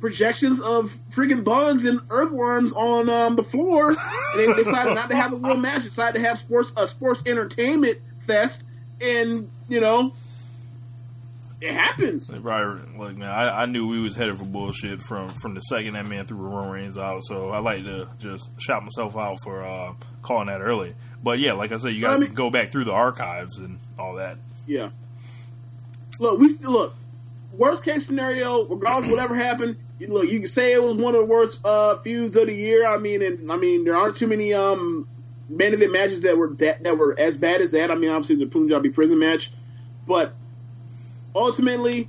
projections of freaking bugs and earthworms on um, the floor, and they decided not to have a real match. Decided to have sports a sports entertainment fest, and you know, it happens. Right, look, man, I, I knew we was headed for bullshit from from the second that man threw Roman Reigns out. So I like to just shout myself out for uh, calling that early. But yeah, like I said, you guys I mean- can go back through the archives and all that. Yeah. Look, we still look. Worst case scenario, regardless of whatever happened, you- look, you can say it was one of the worst uh, feuds of the year. I mean, and I mean, there aren't too many um main event matches that were that that were as bad as that. I mean, obviously the Punjabi prison match, but ultimately,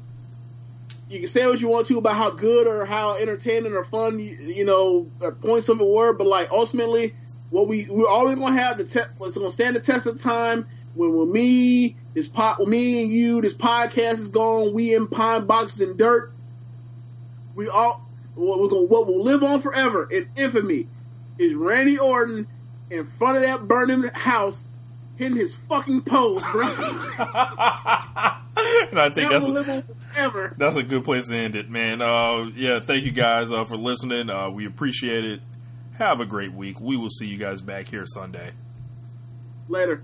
you can say what you want to about how good or how entertaining or fun you, you know points of it were, but like ultimately, what we we're always gonna have the te- what's gonna stand the test of time when when me this pot me and you this podcast is gone, we in pine boxes and dirt. We all what we're gonna what will live on forever in infamy is Randy Orton in front of that burning house hitting his fucking pose, bro. and I think that that's on forever. that's a good place to end it, man. Uh, yeah, thank you guys uh, for listening. Uh, we appreciate it. Have a great week. We will see you guys back here Sunday. Later.